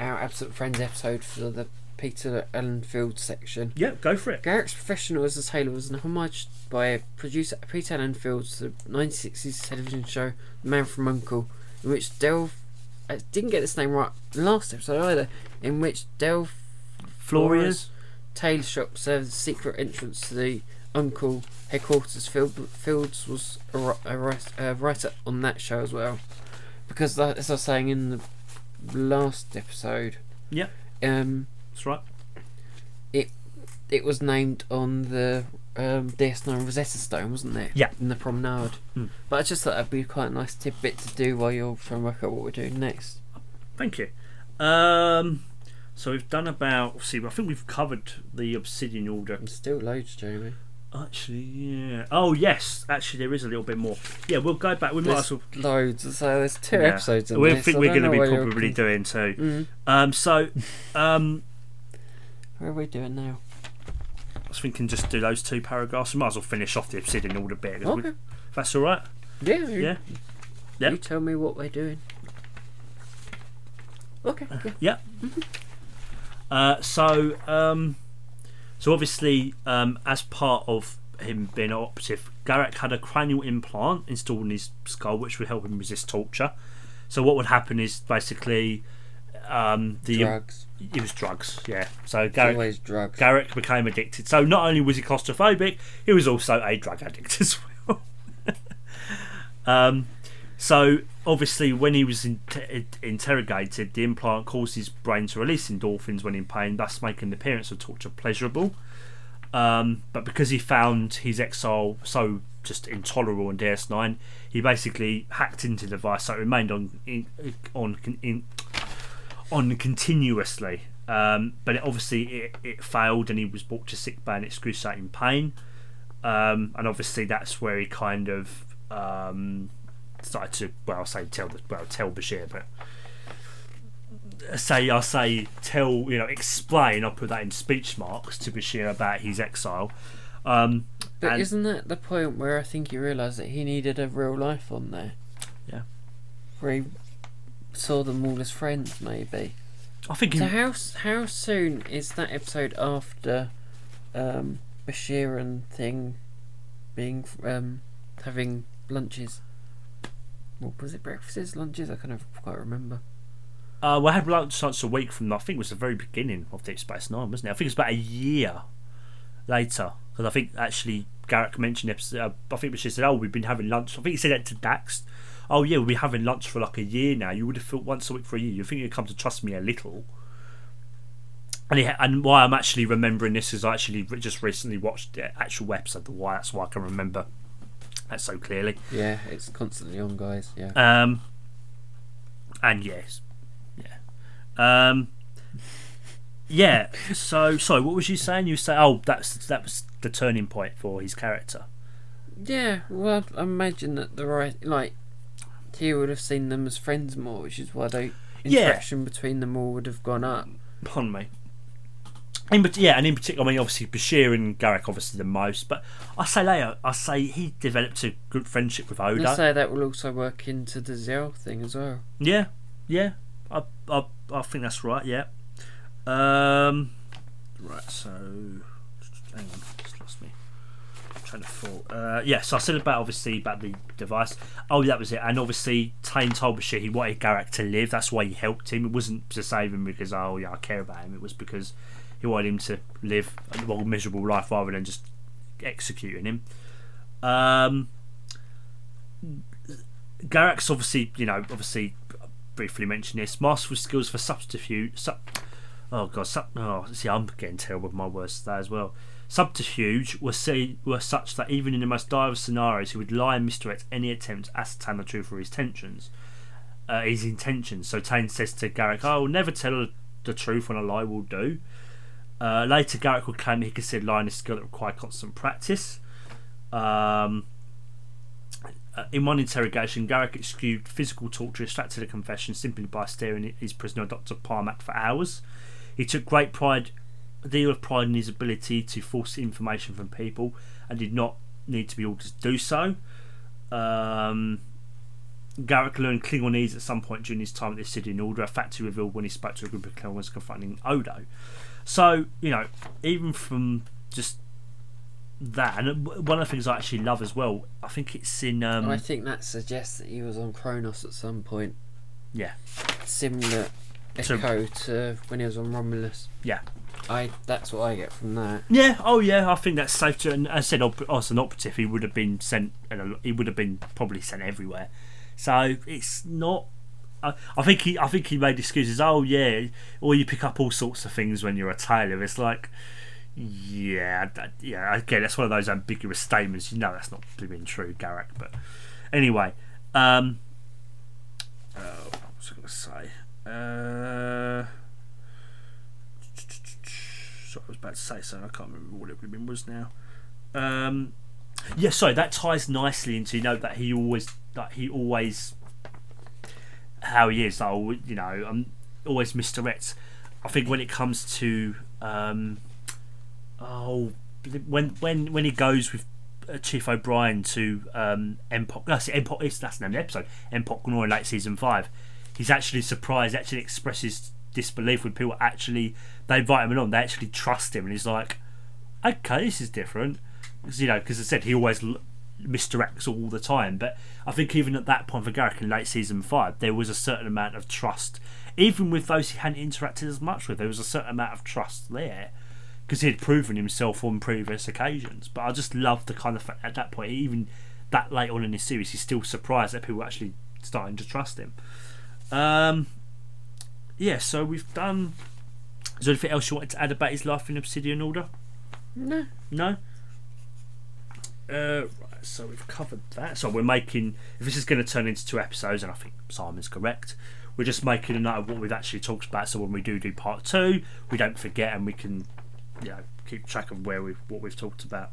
Speaker 2: our Absent Friends episode for the Peter Allen Field section?
Speaker 1: yeah, go for it.
Speaker 2: Garak's professional as a Tailor was an homage by producer Peter Allan Fields to the 1960s television show The Man from Uncle, in which Del I didn't get this name right last episode either, in which Del
Speaker 1: Floria's.
Speaker 2: tailor shop served as a secret entrance to the Uncle headquarters. Field, Fields was a, a, a writer on that show as well, because that, as I was saying in the last episode,
Speaker 1: Yeah.
Speaker 2: um,
Speaker 1: That's right.
Speaker 2: it it was named on the um, DS9 Rosetta Stone, wasn't it?
Speaker 1: Yeah.
Speaker 2: In the promenade.
Speaker 1: Hmm.
Speaker 2: But I just thought that'd be quite a nice tidbit to do while you're trying to work out what we're doing next.
Speaker 1: Thank you. Um, so we've done about. See, I think we've covered the Obsidian Order.
Speaker 2: And still loads, Jamie.
Speaker 1: Actually, yeah. Oh, yes. Actually, there is a little bit more. Yeah, we'll go back. We might
Speaker 2: There's
Speaker 1: as well.
Speaker 2: loads. So there's two
Speaker 1: Yeah.
Speaker 2: episodes in
Speaker 1: We
Speaker 2: this.
Speaker 1: think
Speaker 2: I
Speaker 1: we're going to be probably doing too.
Speaker 2: Mm.
Speaker 1: Um, so, um,
Speaker 2: What are we doing now?
Speaker 1: I was thinking just do those two paragraphs. We might as well finish off the Obsidian Order bit. we-
Speaker 2: Okay.
Speaker 1: if that's all right.
Speaker 2: Yeah. you-
Speaker 1: Yeah. Yeah.
Speaker 2: You tell me what we're doing. Okay. Yeah.
Speaker 1: Yeah. Uh, so, um, so obviously, um, as part of him being an operative, Garak had a cranial implant installed in his skull, which would help him resist torture. So, what would happen is basically, um, the
Speaker 2: Drugs.
Speaker 1: it was drugs. Yeah. So
Speaker 2: Garak drugs.
Speaker 1: Garak became addicted. So not only was he claustrophobic, he was also a drug addict as well. um, so obviously, when he was in- interrogated, the implant caused his brain to release endorphins when in pain, thus making the appearance of torture pleasurable. Um, but because he found his exile so just intolerable in DS9, he basically hacked into the device so it remained on in, on in, on continuously. Um, but it, obviously it, it failed and he was brought to sick bay in excruciating pain. Um, and obviously that's where he kind of um, started to well, I say tell the well tell Bashir, but say I say tell you know explain. I'll put that in speech marks to Bashir about his exile. Um,
Speaker 2: But isn't that the point where I think he realised that he needed a real life on there?
Speaker 1: Yeah.
Speaker 2: Where he saw them all as friends, maybe.
Speaker 1: I think
Speaker 2: So how how soon is that episode after um, Bashir and thing being um, having lunches? What was it? Breakfasts, lunches? I kind of quite remember.
Speaker 1: Uh, we had lunch once a week from I think it was the very beginning of Deep Space Nine, wasn't it? I think it was about a year later because I think actually Garak mentioned episode. Uh, I think she said, "Oh, we've been having lunch." I think he said that to Dax. Oh yeah, we've been having lunch for like a year now. You would have felt once a week for a year. You think you'd come to trust me a little. And, he, and why I'm actually remembering this is I actually just recently watched the actual episode. The why that's why I can remember that so clearly.
Speaker 2: Yeah, it's constantly on, guys. Yeah.
Speaker 1: Um, and yes, yeah, um, yeah. So, sorry, what was you saying? You say, oh, that's that was the turning point for his character.
Speaker 2: Yeah, well, I imagine that the right, like, he would have seen them as friends more, which is why the
Speaker 1: Yeah.
Speaker 2: interaction between them all would have gone up.
Speaker 1: Pardon me. In, yeah, and in particular, I mean, obviously Bashir and Garak, obviously the most. But I say later, I say he developed a good friendship with Odo.
Speaker 2: Let's say that will also work into the Ziyal thing as well.
Speaker 1: Yeah, yeah, I, I, I think that's right. Yeah. Um, right. So, hang on, just lost me. Trying to thought. Uh, yeah. So I said about obviously about the device. Oh, that was it. And obviously, Tain told Bashir he wanted Garak to live. That's why he helped him. It wasn't to save him because oh yeah I care about him. It was because he wanted him to live a well, miserable life rather than just executing him. Um, Garak's obviously, you know, obviously briefly mentioned this. Masterful skills for subterfuge. Sub, oh god, sub, oh, see, I'm getting terrible with my words today as well. Subterfuge were see, were such that even in the most dire of scenarios, he would lie and misdirect any attempt to ascertain the truth of his intentions. Uh, his intentions. So Tain says to Garak, "I will never tell the truth when a lie will do." Uh, later, Garak would claim he considered lying a skill that required constant practice. Um, uh, in one interrogation, Garak excused physical torture, extracted a confession simply by staring at his prisoner, Dr. Parmak, for hours. He took great pride, deal of pride in his ability to force information from people and did not need to be ordered to do so. Um, Garak learned Klingonese at some point during his time at the Obsidian Order, a fact he revealed when he spoke to a group of Klingons confronting Odo. So, you know, even from just that, and one of the things I actually love as well, I think it's in. Um,
Speaker 2: I think that suggests that he was on Kronos at some point.
Speaker 1: Yeah.
Speaker 2: Similar echo to when he was on Romulus.
Speaker 1: Yeah.
Speaker 2: I that's what I get from that.
Speaker 1: Yeah, oh yeah, I think that's safe to. And as I said, as an operative, he would have been sent. and He would have been probably sent everywhere. So it's not. I, I think he. I think he made excuses. Oh yeah, or you pick up all sorts of things when you're a tailor. It's like, yeah, that, yeah. Again, that's one of those ambiguous statements. You know, that's not being true, Garak. But anyway, um, uh, what was I going to say? Uh, sorry, I was about to say something. I can't remember what it would have been was now. Um, yeah, sorry, that ties nicely into you know that he always that he always how he is. Oh, you know, I'm always misdirects. I think when it comes to um, oh, when when when he goes with uh, Chief O'Brien to um, Empok, that's the name of the episode. Nor in late season five. He's actually surprised. Actually expresses disbelief when people actually they invite him on. They actually trust him, and he's like, okay, this is different. 'Cause, you know, because I said he always misdirects all the time. But I think even at that point for Garak in late season five, there was a certain amount of trust. Even with those he hadn't interacted as much with, there was a certain amount of trust there because he had proven himself on previous occasions. But I just love the kind of fact at that point, even that late on in his series, he's still surprised that people are actually starting to trust him. Um, yeah, so we've done. Is there anything else you wanted to add about his life in Obsidian Order?
Speaker 2: No.
Speaker 1: No. Uh, right, so we've covered that. So we're making. If this is going to turn into two episodes, and I think Simon's correct, we're just making a note of what we've actually talked about. So when we do do part two, we don't forget, and we can, you know, keep track of where we've what we've talked about.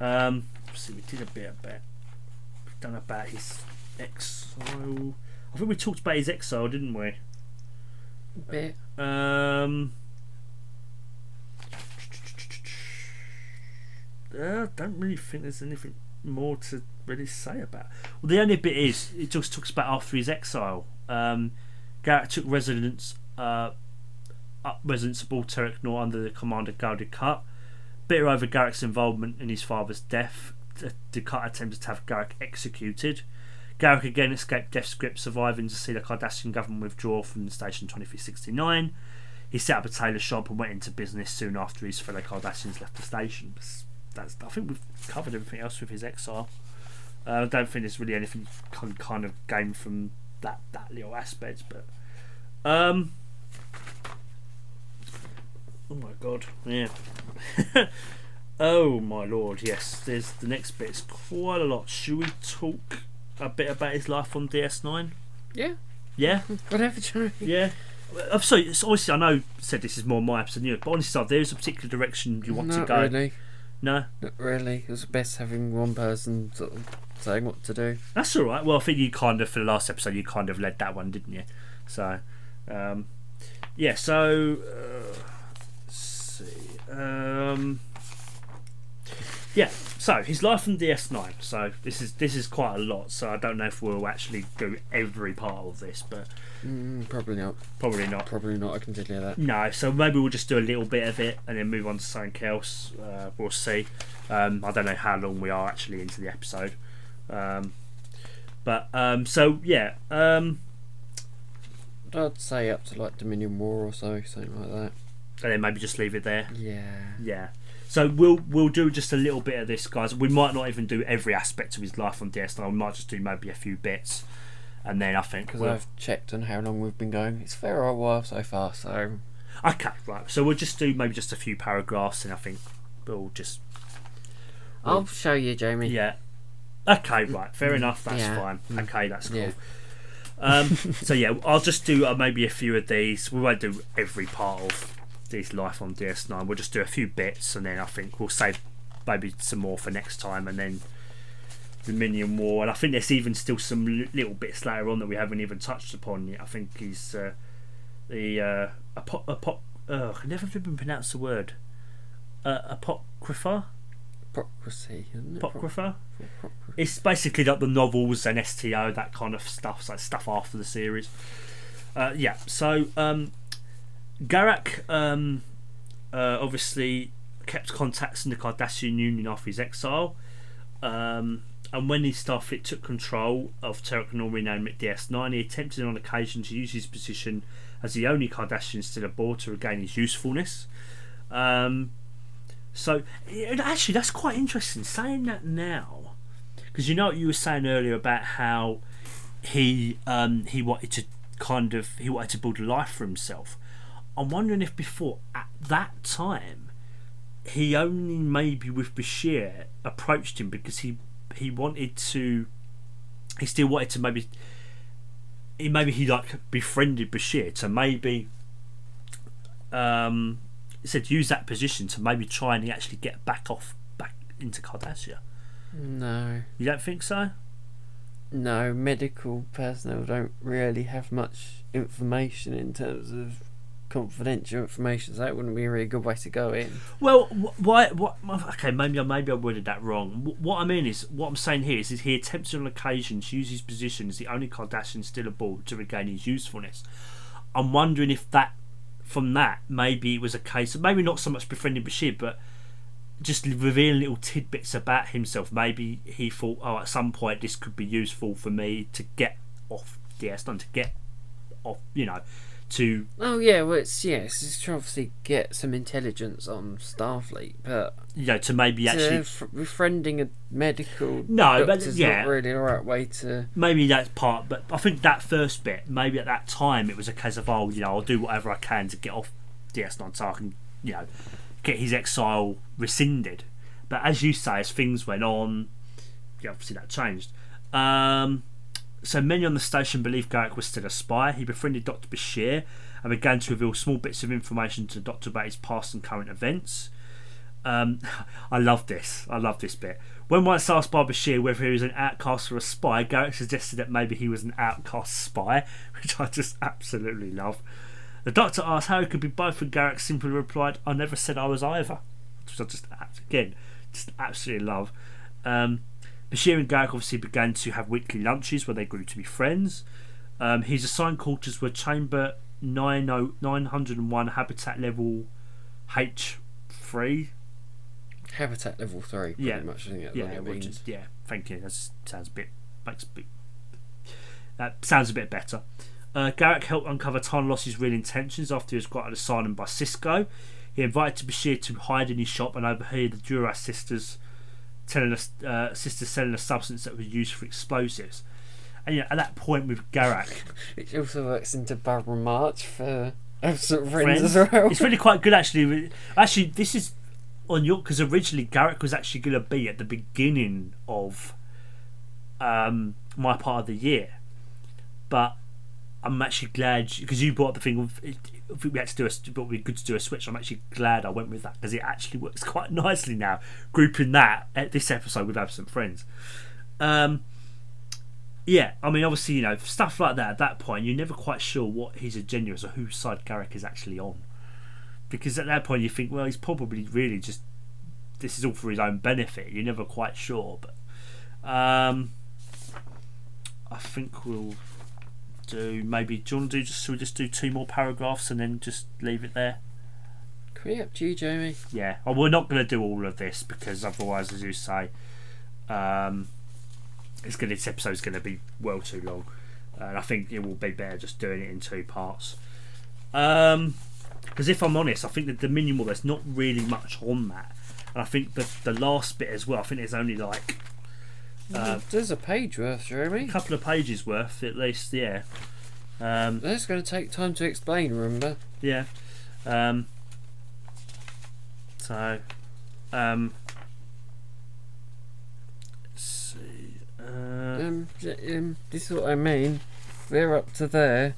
Speaker 1: Um, see, we did a bit about. We've done about his exile. I think we talked about his exile, didn't we?
Speaker 2: Bit.
Speaker 1: Um, uh, I don't really think there's anything more to really say about. Well, the only bit is it just talks about after his exile. Um, Garak took residence, uh, up residence Terok Nor under the command of Gul Dukat. Bitter over Garak's involvement in his father's death, Dukat attempted to have Garak executed. Garak again escaped death's grip, surviving to see the Cardassian government withdraw from the station 2369. He set up a tailor shop and went into business soon after his fellow Cardassians left the station. That's, I think we've covered everything else with his exile. Uh, I don't think there's really anything kind of gained from that that little aspect, but um, oh my god, yeah. oh my lord, yes. There's the next bit's quite a lot. Should we talk a bit about his life on DS9?
Speaker 2: Yeah.
Speaker 1: Yeah,
Speaker 2: Whatever,
Speaker 1: yeah. I'm sorry. It's obviously I know said this is more my episode than yours, but honestly, there is a particular direction you want
Speaker 2: Not
Speaker 1: to go.
Speaker 2: really.
Speaker 1: No,
Speaker 2: Not really. It was best having one person sort of saying what to do.
Speaker 1: that's all right. Well, I think you kind of for the last episode you kind of led that one, didn't you? So, um, yeah. So, uh, let's see. Um, yeah. So his life on DS9. So this is this is quite a lot. So I don't know if we'll actually do every part of this, but
Speaker 2: Mm, probably not.
Speaker 1: probably not.
Speaker 2: Probably not. I can tell you that.
Speaker 1: No, so maybe we'll just do a little bit of it and then move on to something else. Uh, we'll see. Um, I don't know how long we are actually into the episode. Um, but um, so yeah, um,
Speaker 2: I'd say up to like Dominion War or so, something like that.
Speaker 1: and then maybe just leave it there.
Speaker 2: Yeah.
Speaker 1: Yeah. So we'll we'll do just a little bit of this, guys. We might not even do every aspect of his life on DS9. We might just do maybe a few bits, and then I think
Speaker 2: Because
Speaker 1: we'll,
Speaker 2: I've checked on how long we've been going. It's fair old while so far, so.
Speaker 1: okay, right. So we'll just do maybe just a few paragraphs, and I think we'll just
Speaker 2: I'll show you, Jamie.
Speaker 1: Yeah. Okay, right. Fair enough. That's
Speaker 2: Yeah.
Speaker 1: fine. Okay, that's cool.
Speaker 2: Yeah.
Speaker 1: Um, so yeah, I'll just do uh, maybe a few of these. We won't do every part of this life on DS9. We'll just do a few bits, and then I think we'll save maybe some more for next time, and then the Minion War. And I think there's even still some little bits later on that we haven't even touched upon yet. I think he's uh, the uh, apo- apo- uh, I can never even pronounce the word. Uh, apocrypha.
Speaker 2: Hypocrisy, isn't it?
Speaker 1: Apocrypha. It's basically like the novels and STO, that kind of stuff, so stuff after the series. Uh, yeah, so um, Garak um, uh, obviously kept contacts in the Cardassian Union after his exile. Um, and when his Starfleet took control of Terok Nor renamed it DS9, he attempted on occasion to use his position as the only Cardassian still aboard to regain his usefulness. Um, so, actually, that's quite interesting. Saying that now, because you know what you were saying earlier about how he um, he wanted to kind of he wanted to build a life for himself. I'm wondering if before at that time he only maybe with Bashir approached him because he he wanted to he still wanted to maybe he maybe he like befriended Bashir to maybe um said use that position to maybe try and actually get back off back into Cardassia.
Speaker 2: No.
Speaker 1: You don't think so?
Speaker 2: No, medical personnel don't really have much information in terms of confidential information, so that wouldn't be a really good way to go in.
Speaker 1: Well, wh- why? What? Okay, maybe I maybe I worded that wrong. Wh- What I mean is, what I'm saying here is, is he attempts on occasion to use his position as the only Cardassian still aboard to regain his usefulness. I'm wondering if that, from that, maybe it was a case of maybe not so much befriending Bashir, but just revealing little tidbits about himself. Maybe he thought, oh, at some point this could be useful for me to get off DS9, to get off, you know, to
Speaker 2: Oh yeah, well it's yes, it's to obviously get some intelligence on Starfleet, but
Speaker 1: you know, to maybe
Speaker 2: to
Speaker 1: actually
Speaker 2: f- befriending a medical
Speaker 1: No, but yeah.
Speaker 2: not really the right way to.
Speaker 1: maybe that's part, but I think that first bit, maybe at that time, it was a case of, oh, you know, I'll do whatever I can to get off DS9 so I can, you know, get his exile rescinded. But as you say, as things went on, yeah, obviously that changed. Um, so many on the station believed Garak was still a spy. He befriended Dr. Bashir and began to reveal small bits of information to Doctor about his past and current events. Um, I love this. I love this bit. When once asked by Bashir whether he was an outcast or a spy, Garak suggested that maybe he was an outcast spy, which I just absolutely love. The doctor asked how he could be both, and Garak simply replied, "I never said I was either," which I just again just absolutely love. Um, Bashir and Garak obviously began to have weekly lunches where they grew to be friends. Um, his assigned quarters were chamber 90 901, habitat level H3.
Speaker 2: Habitat level three, pretty
Speaker 1: Yeah.
Speaker 2: much. I think that's
Speaker 1: Yeah,
Speaker 2: what it
Speaker 1: which
Speaker 2: means.
Speaker 1: is, yeah. Thank you. That sounds a bit makes a bit. That sounds a bit better. Uh, Garak helped uncover Tahna Los's real intentions after he was granted asylum by Sisko. He invited Bashir to hide in his shop and overhear the Duras sisters telling us uh, sisters selling a substance that was used for explosives. And yeah, at that point with Garak,
Speaker 2: Which also works into Barbara March for Absent Friends,
Speaker 1: Friends.
Speaker 2: as well.
Speaker 1: it's really quite good actually. Actually, this is on your because originally Garak was actually going to be at the beginning of um, my part of the year, but I'm actually glad because you brought the thing of we had to do a, be good to do a switch. I'm actually glad I went with that because it actually works quite nicely now, grouping that at this episode with Absent Friends. Um, yeah, I mean, obviously, you know, stuff like that. At that point, you're never quite sure what his agenda is or whose side Garak is actually on, because at that point you think, well, he's probably really just this is all for his own benefit. You're never quite sure, but um, I think we'll do maybe. Do you want to do just? Should we just do two more paragraphs and then just leave it there?
Speaker 2: Pretty up to you, Jamie.
Speaker 1: Yeah. Well, we're not going to do all of this because otherwise, as you say, um, it's going. This episode's going to be well too long, and I think it will be better just doing it in two parts. Um, because if I'm honest, I think that the minimal there's not really much on that, and I think the the last bit as well. I think there's only like uh,
Speaker 2: There's a page worth, Jeremy.
Speaker 1: a couple of pages worth at least. Yeah. Um,
Speaker 2: That's going to take time to explain, remember?
Speaker 1: Yeah. Um, so, um, let's see. Uh,
Speaker 2: Um, um, this is what I mean. We're up to there,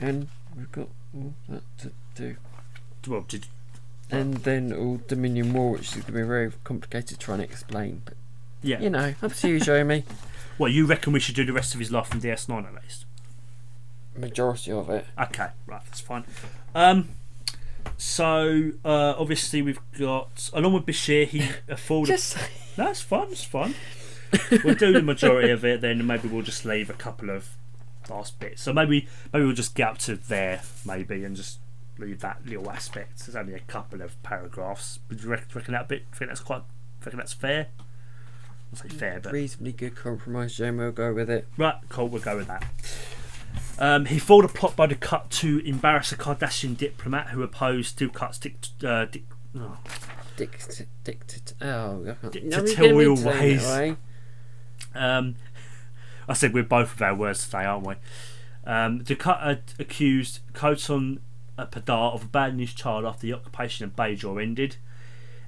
Speaker 2: and we've got all that to do.
Speaker 1: well, did,
Speaker 2: And then all Dominion War, which is going to be very complicated trying to explain. But,
Speaker 1: yeah.
Speaker 2: you know, up to you, Jeremy.
Speaker 1: Well, you reckon we should do the rest of his life from DS9 at least?
Speaker 2: Majority of it.
Speaker 1: Okay, right, that's fine. Um, so uh, obviously we've got along with Bashir, he afforded.
Speaker 2: Just
Speaker 1: No, it's fun. It's fun. we'll do the majority of it, then maybe we'll just leave a couple of last bits. So maybe maybe we'll just get up to there, maybe, and just leave that little aspect. There's only a couple of paragraphs. Would you reckon, reckon that bit? Think that's quite? Think that's fair? I'll say fair, but
Speaker 2: reasonably good compromise, Jeremy. We'll go with it.
Speaker 1: right, cool. We'll go with that. Um, he foiled a plot by Dukat to embarrass a Cardassian diplomat who opposed Dukat's. Dick, uh, dick, oh,
Speaker 2: Dict, dict, oh,
Speaker 1: Dictatorial
Speaker 2: no,
Speaker 1: ways.
Speaker 2: Way.
Speaker 1: Um, I said we're both of our words today, aren't we? Um, Dukat accused Kotan Pa'Dar of abandoning his child after the occupation of Bajor ended.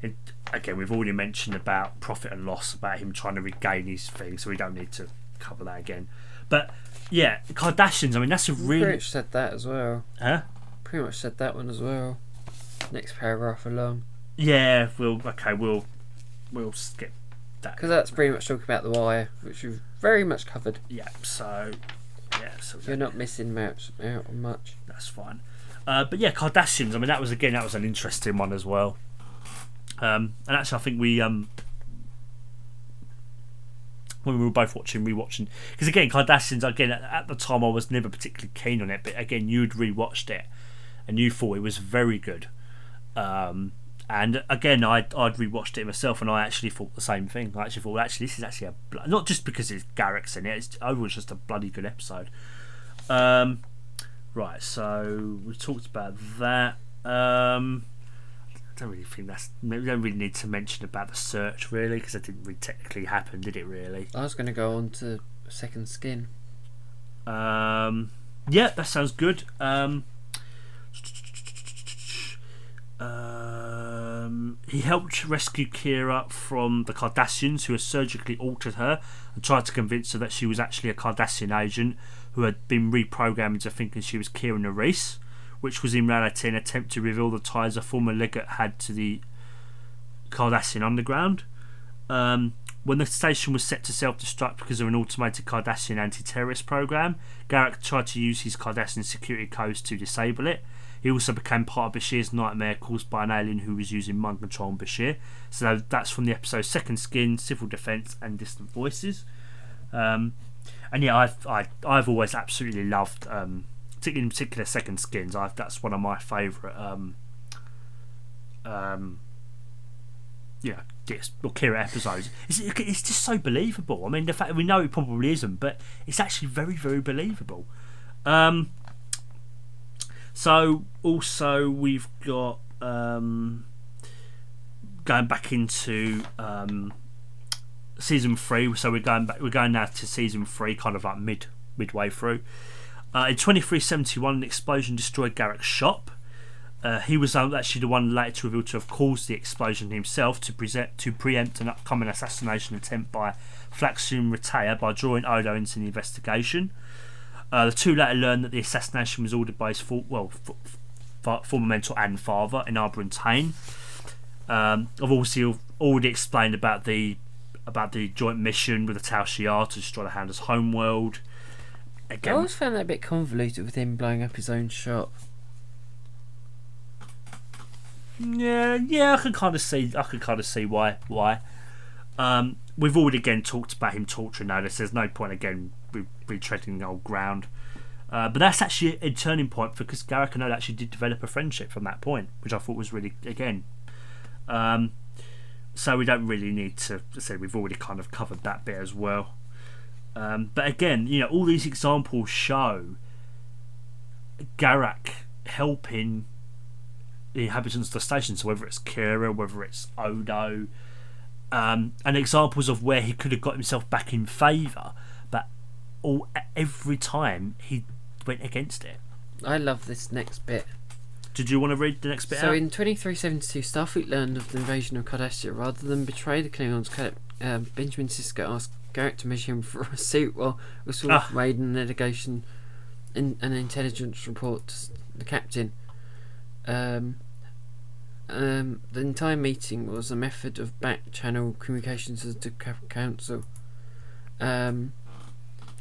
Speaker 1: And again, we've already mentioned about profit and loss, about him trying to regain his thing, so we don't need to cover that again. But yeah, Cardassians. I mean, that's a
Speaker 2: Pretty
Speaker 1: really
Speaker 2: much said that as well.
Speaker 1: huh?
Speaker 2: Pretty much said that one as well. Next paragraph along.
Speaker 1: Yeah, we'll okay, we'll we'll skip that.
Speaker 2: Because that's pretty much talking about the wire, which we've very much covered.
Speaker 1: yeah. So yeah, so
Speaker 2: You're not missing much out much.
Speaker 1: that's fine. Uh, but yeah, Cardassians. I mean, that was again that was an interesting one as well. Um, and actually, I think we um, when we were both watching, rewatching, because again, Cardassians. Again, at, the time, I was never particularly keen on it, but again, you'd rewatched it, and you thought it was very good. Um, and again, I I'd rewatched it myself, and I actually thought the same thing. I actually thought, actually, this is actually a bl- not just because it's Garak's in it. It's overall just a bloody good episode. Um, right, so we talked about that. Um, I don't really think that's. We don't really need to mention about the search really, because it didn't really technically happen, did it? Really?
Speaker 2: I was going to go on to second skin.
Speaker 1: Um, yeah, that sounds good. Um, um, he helped rescue Kira from the Cardassians, who had surgically altered her and tried to convince her that she was actually a Cardassian agent who had been reprogrammed into thinking she was Kira Nerys, which was in reality an attempt to reveal the ties a former legate had to the Cardassian underground. Um, when the station was set to self destruct because of an automated Cardassian anti terrorist program, Garak tried to use his Cardassian security codes to disable it. He also became part of Bashir's nightmare caused by an alien who was using mind control on Bashir. So that's from the episode Second Skin, Civil Defense, and Distant Voices. Um, and yeah, I've I, I've always absolutely loved, um, particularly in particular Second Skins. i that's one of my favourite. Um, um, yeah, Dis- or Kira episodes. It's, it's just so believable. I mean, the fact we know it probably isn't, but it's actually very, very believable. Um, so also we've got um, going back into um, season three. So we're going back. We're going now to season three, kind of like mid midway through. Uh, in twenty three seventy one, an explosion destroyed Garak's shop. Uh, he was actually the one later to reveal to have caused the explosion himself to present to preempt an upcoming assassination attempt by Flaxian Retaya by drawing Odo into the investigation. Uh, the two later learned that the assassination was ordered by his for, well, f- f- former mentor and father, Enabran Tain. Um, I've also already explained about the about the joint mission with the Tal Shiar to destroy the Founder's homeworld.
Speaker 2: I always found that a bit convoluted with him blowing up his own shop.
Speaker 1: Yeah, yeah, I can kind of see. I can kind of see why. Why? Um, we've already again talked about him torturing Nodus. There's no point again re- retreading the old ground. Uh, but that's actually a turning point because Garak and Odo actually did develop a friendship from that point, which I thought was really again. Um, so we don't really need to say we've already kind of covered that bit as well. Um, but again, you know, all these examples show Garak helping the inhabitants of the station. So whether it's Kira, whether it's Odo, um, and examples of where he could have got himself back in favour, but all every time he went against it.
Speaker 2: I love this next bit.
Speaker 1: Did you want to read the next bit
Speaker 2: So
Speaker 1: out?
Speaker 2: in 2372, Starfleet learned of the invasion of Cardassia. Rather than betray the Klingons, um, Benjamin Sisko asked Garak to measure him for a suit while Usul
Speaker 1: Ah.
Speaker 2: made an delegation in an intelligence report to the captain. Um, um, the entire meeting was a method of back-channel communications to the council. Um,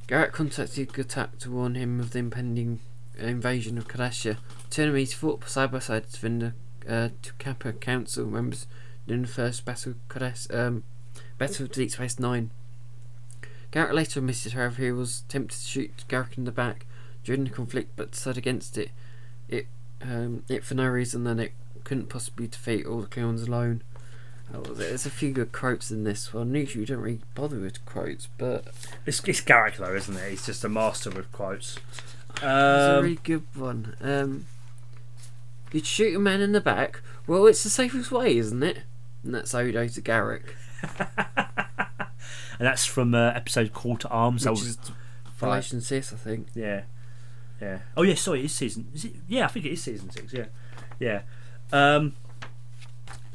Speaker 2: Garak contacted Dukat to warn him of the impending invasion of Cardassia. Two enemies fought side by side to defend the uh, Kappa Council members during the first Battle of Cardass, um, Battle of Deep Space Nine. Garrett later admitted, however, he was tempted to shoot Garrick in the back during the conflict, but decided against it. It, um, it for no reason than it couldn't possibly defeat all the Klingons alone. Oh, there's a few good quotes in this one. Usually, you don't really bother with quotes, but
Speaker 1: It's, it's Garak though, isn't it? He's just a master with quotes.
Speaker 2: It's a
Speaker 1: Um,
Speaker 2: really good one. Um, you'd shoot a man in the back. Well, it's the safest way, isn't it? And that's Odo to Garak,
Speaker 1: and that's from uh, episode Call to Arms. that
Speaker 2: which
Speaker 1: was
Speaker 2: is Relation Six, I think.
Speaker 1: Yeah, yeah. Oh yeah, sorry, it's season. Is it? Yeah, I think it is season six. Yeah, yeah, um,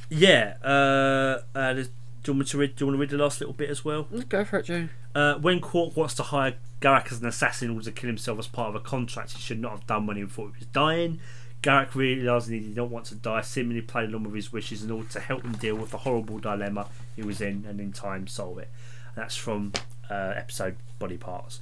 Speaker 1: yeah. Uh, uh, do you want me to read? Do you want to read the last little bit as well?
Speaker 2: Go for it, Joe.
Speaker 1: Uh, when Quark wants to hire Garak as an assassin in order to kill himself as part of a contract he should not have done when he thought he was dying, Garak realising he did not want to die, seemingly played along with his wishes in order to help him deal with the horrible dilemma he was in and in time solve it. That's from uh, episode Body Parts.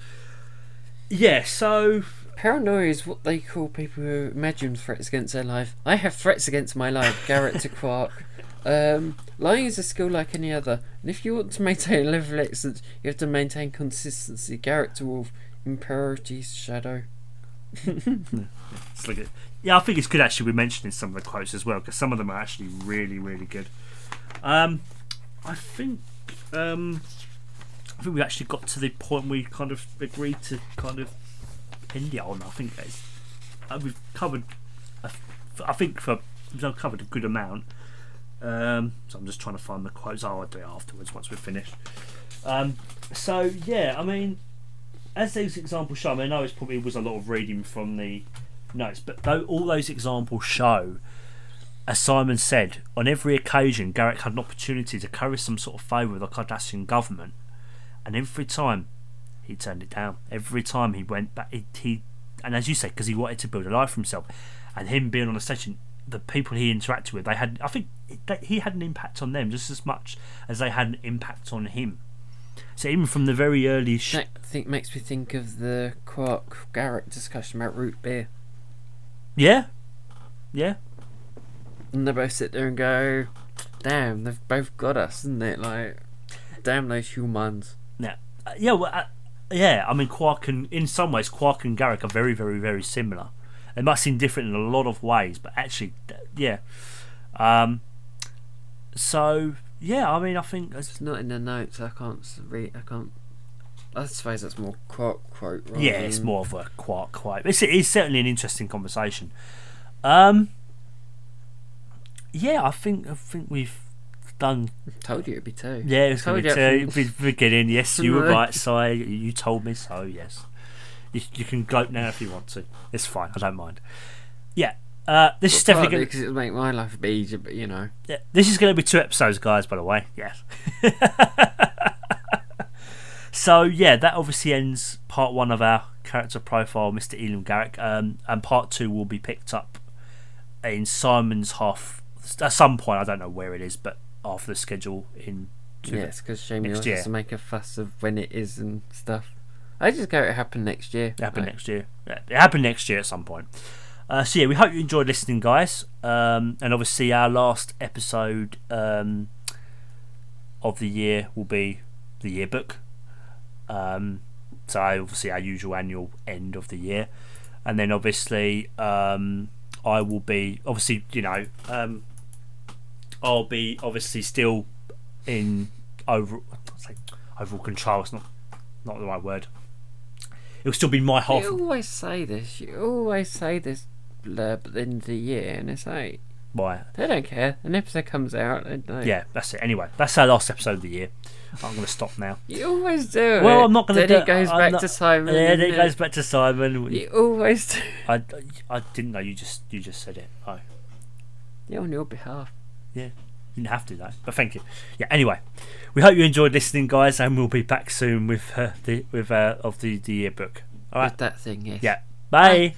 Speaker 1: Yeah, so
Speaker 2: Paranoia is what they call people who imagine threats against their life. I have threats against my life, Garak to Quark. Um, lying is a skill like any other, and if you want to maintain a level of excellence, you have to maintain consistency. Garak to Worf, Imperity's Shadow.
Speaker 1: Like yeah, I think it's good actually. We mentioned in some of the quotes as well because some of them are actually really, really good. Um, I think um, I think we actually got to the point where we kind of agreed to kind of end it on. I think it's, uh, we've covered. I think for we've covered a good amount. Um, so I'm just trying to find the quotes. Oh, I'll do it afterwards once we're finished. Um, so yeah, I mean, as these examples show, I mean, I know it probably was a lot of reading from the notes, but though all those examples show, as Simon said, on every occasion Garak had an opportunity to curry some sort of favour with the Cardassian government, and every time he turned it down. Every time he went back, he, he and as you said, because he wanted to build a life for himself, and him being on the station, the people he interacted with, they had, I think, he had an impact on them just as much as they had an impact on him. So even from the very early, sh-
Speaker 2: That I think makes me think of the Quark Garak discussion about root beer.
Speaker 1: yeah, yeah,
Speaker 2: And they both sit there and go, "Damn, they've both got us, isn't it? Like, damn those humans."
Speaker 1: Yeah, well, uh, yeah. I mean, Quark and in some ways, Quark and Garak are very, very, very similar. They might seem different in a lot of ways, but actually, yeah. Um, so yeah, I mean, I think it's,
Speaker 2: not in the notes. I can't read. I can't. I suppose that's more Quark quote. Rather
Speaker 1: yeah, it's more of a Quark quote. It's, it's certainly an interesting conversation. Um, yeah, I think I think we've done.
Speaker 2: Told you it'd be two.
Speaker 1: Yeah, it's going
Speaker 2: Told
Speaker 1: to
Speaker 2: you
Speaker 1: be
Speaker 2: that
Speaker 1: beginning. Yes, you were right, Si. You told me so. Yes, you, you can gloat now if you want to. It's fine. I don't mind. Yeah, uh, this is definitely going.
Speaker 2: because it'll make my life a bit easier. But you know,
Speaker 1: Yeah, this is going to be two episodes, guys. By the way, yes. so yeah, that obviously ends part one of our character profile, Mr. Elim Garak, um, and part two will be picked up in Simon's half at some point. I don't know where it is, but after the schedule in two-
Speaker 2: Yes, because Jamie
Speaker 1: next
Speaker 2: always
Speaker 1: year.
Speaker 2: has to make a fuss of when it is and stuff. I just go it happen next year.
Speaker 1: It happened
Speaker 2: Like,
Speaker 1: next year. Yeah, it happened next year at some point. Uh, so yeah, we hope you enjoyed listening, guys. Um, and obviously, our last episode um, of the year will be the yearbook. Um, so obviously, our usual annual end of the year, and then obviously, um, I will be obviously, you know, um, I'll be obviously still in over say overall control. It's not not the right word. It'll still be my half.
Speaker 2: You always say this. You always say this blurb at the end of the year, and it's like
Speaker 1: Why?
Speaker 2: they don't care. An episode comes out,
Speaker 1: Yeah, that's it. Anyway, that's our last episode of the year. I'm going to stop now.
Speaker 2: You always do.
Speaker 1: Well,
Speaker 2: it.
Speaker 1: I'm not gonna
Speaker 2: Then
Speaker 1: do-
Speaker 2: it goes
Speaker 1: I'm
Speaker 2: back
Speaker 1: not-
Speaker 2: to Simon.
Speaker 1: Yeah, then it goes back to Simon.
Speaker 2: You always do.
Speaker 1: I, I didn't know you just you just said it. Oh,
Speaker 2: Yeah, on your behalf.
Speaker 1: You didn't have to though. But thank you. Yeah. Anyway, we hope you enjoyed listening, guys, and we'll be back soon with uh, the with uh, of the the yearbook. All right.
Speaker 2: With that thing, yes.
Speaker 1: Yeah. Bye.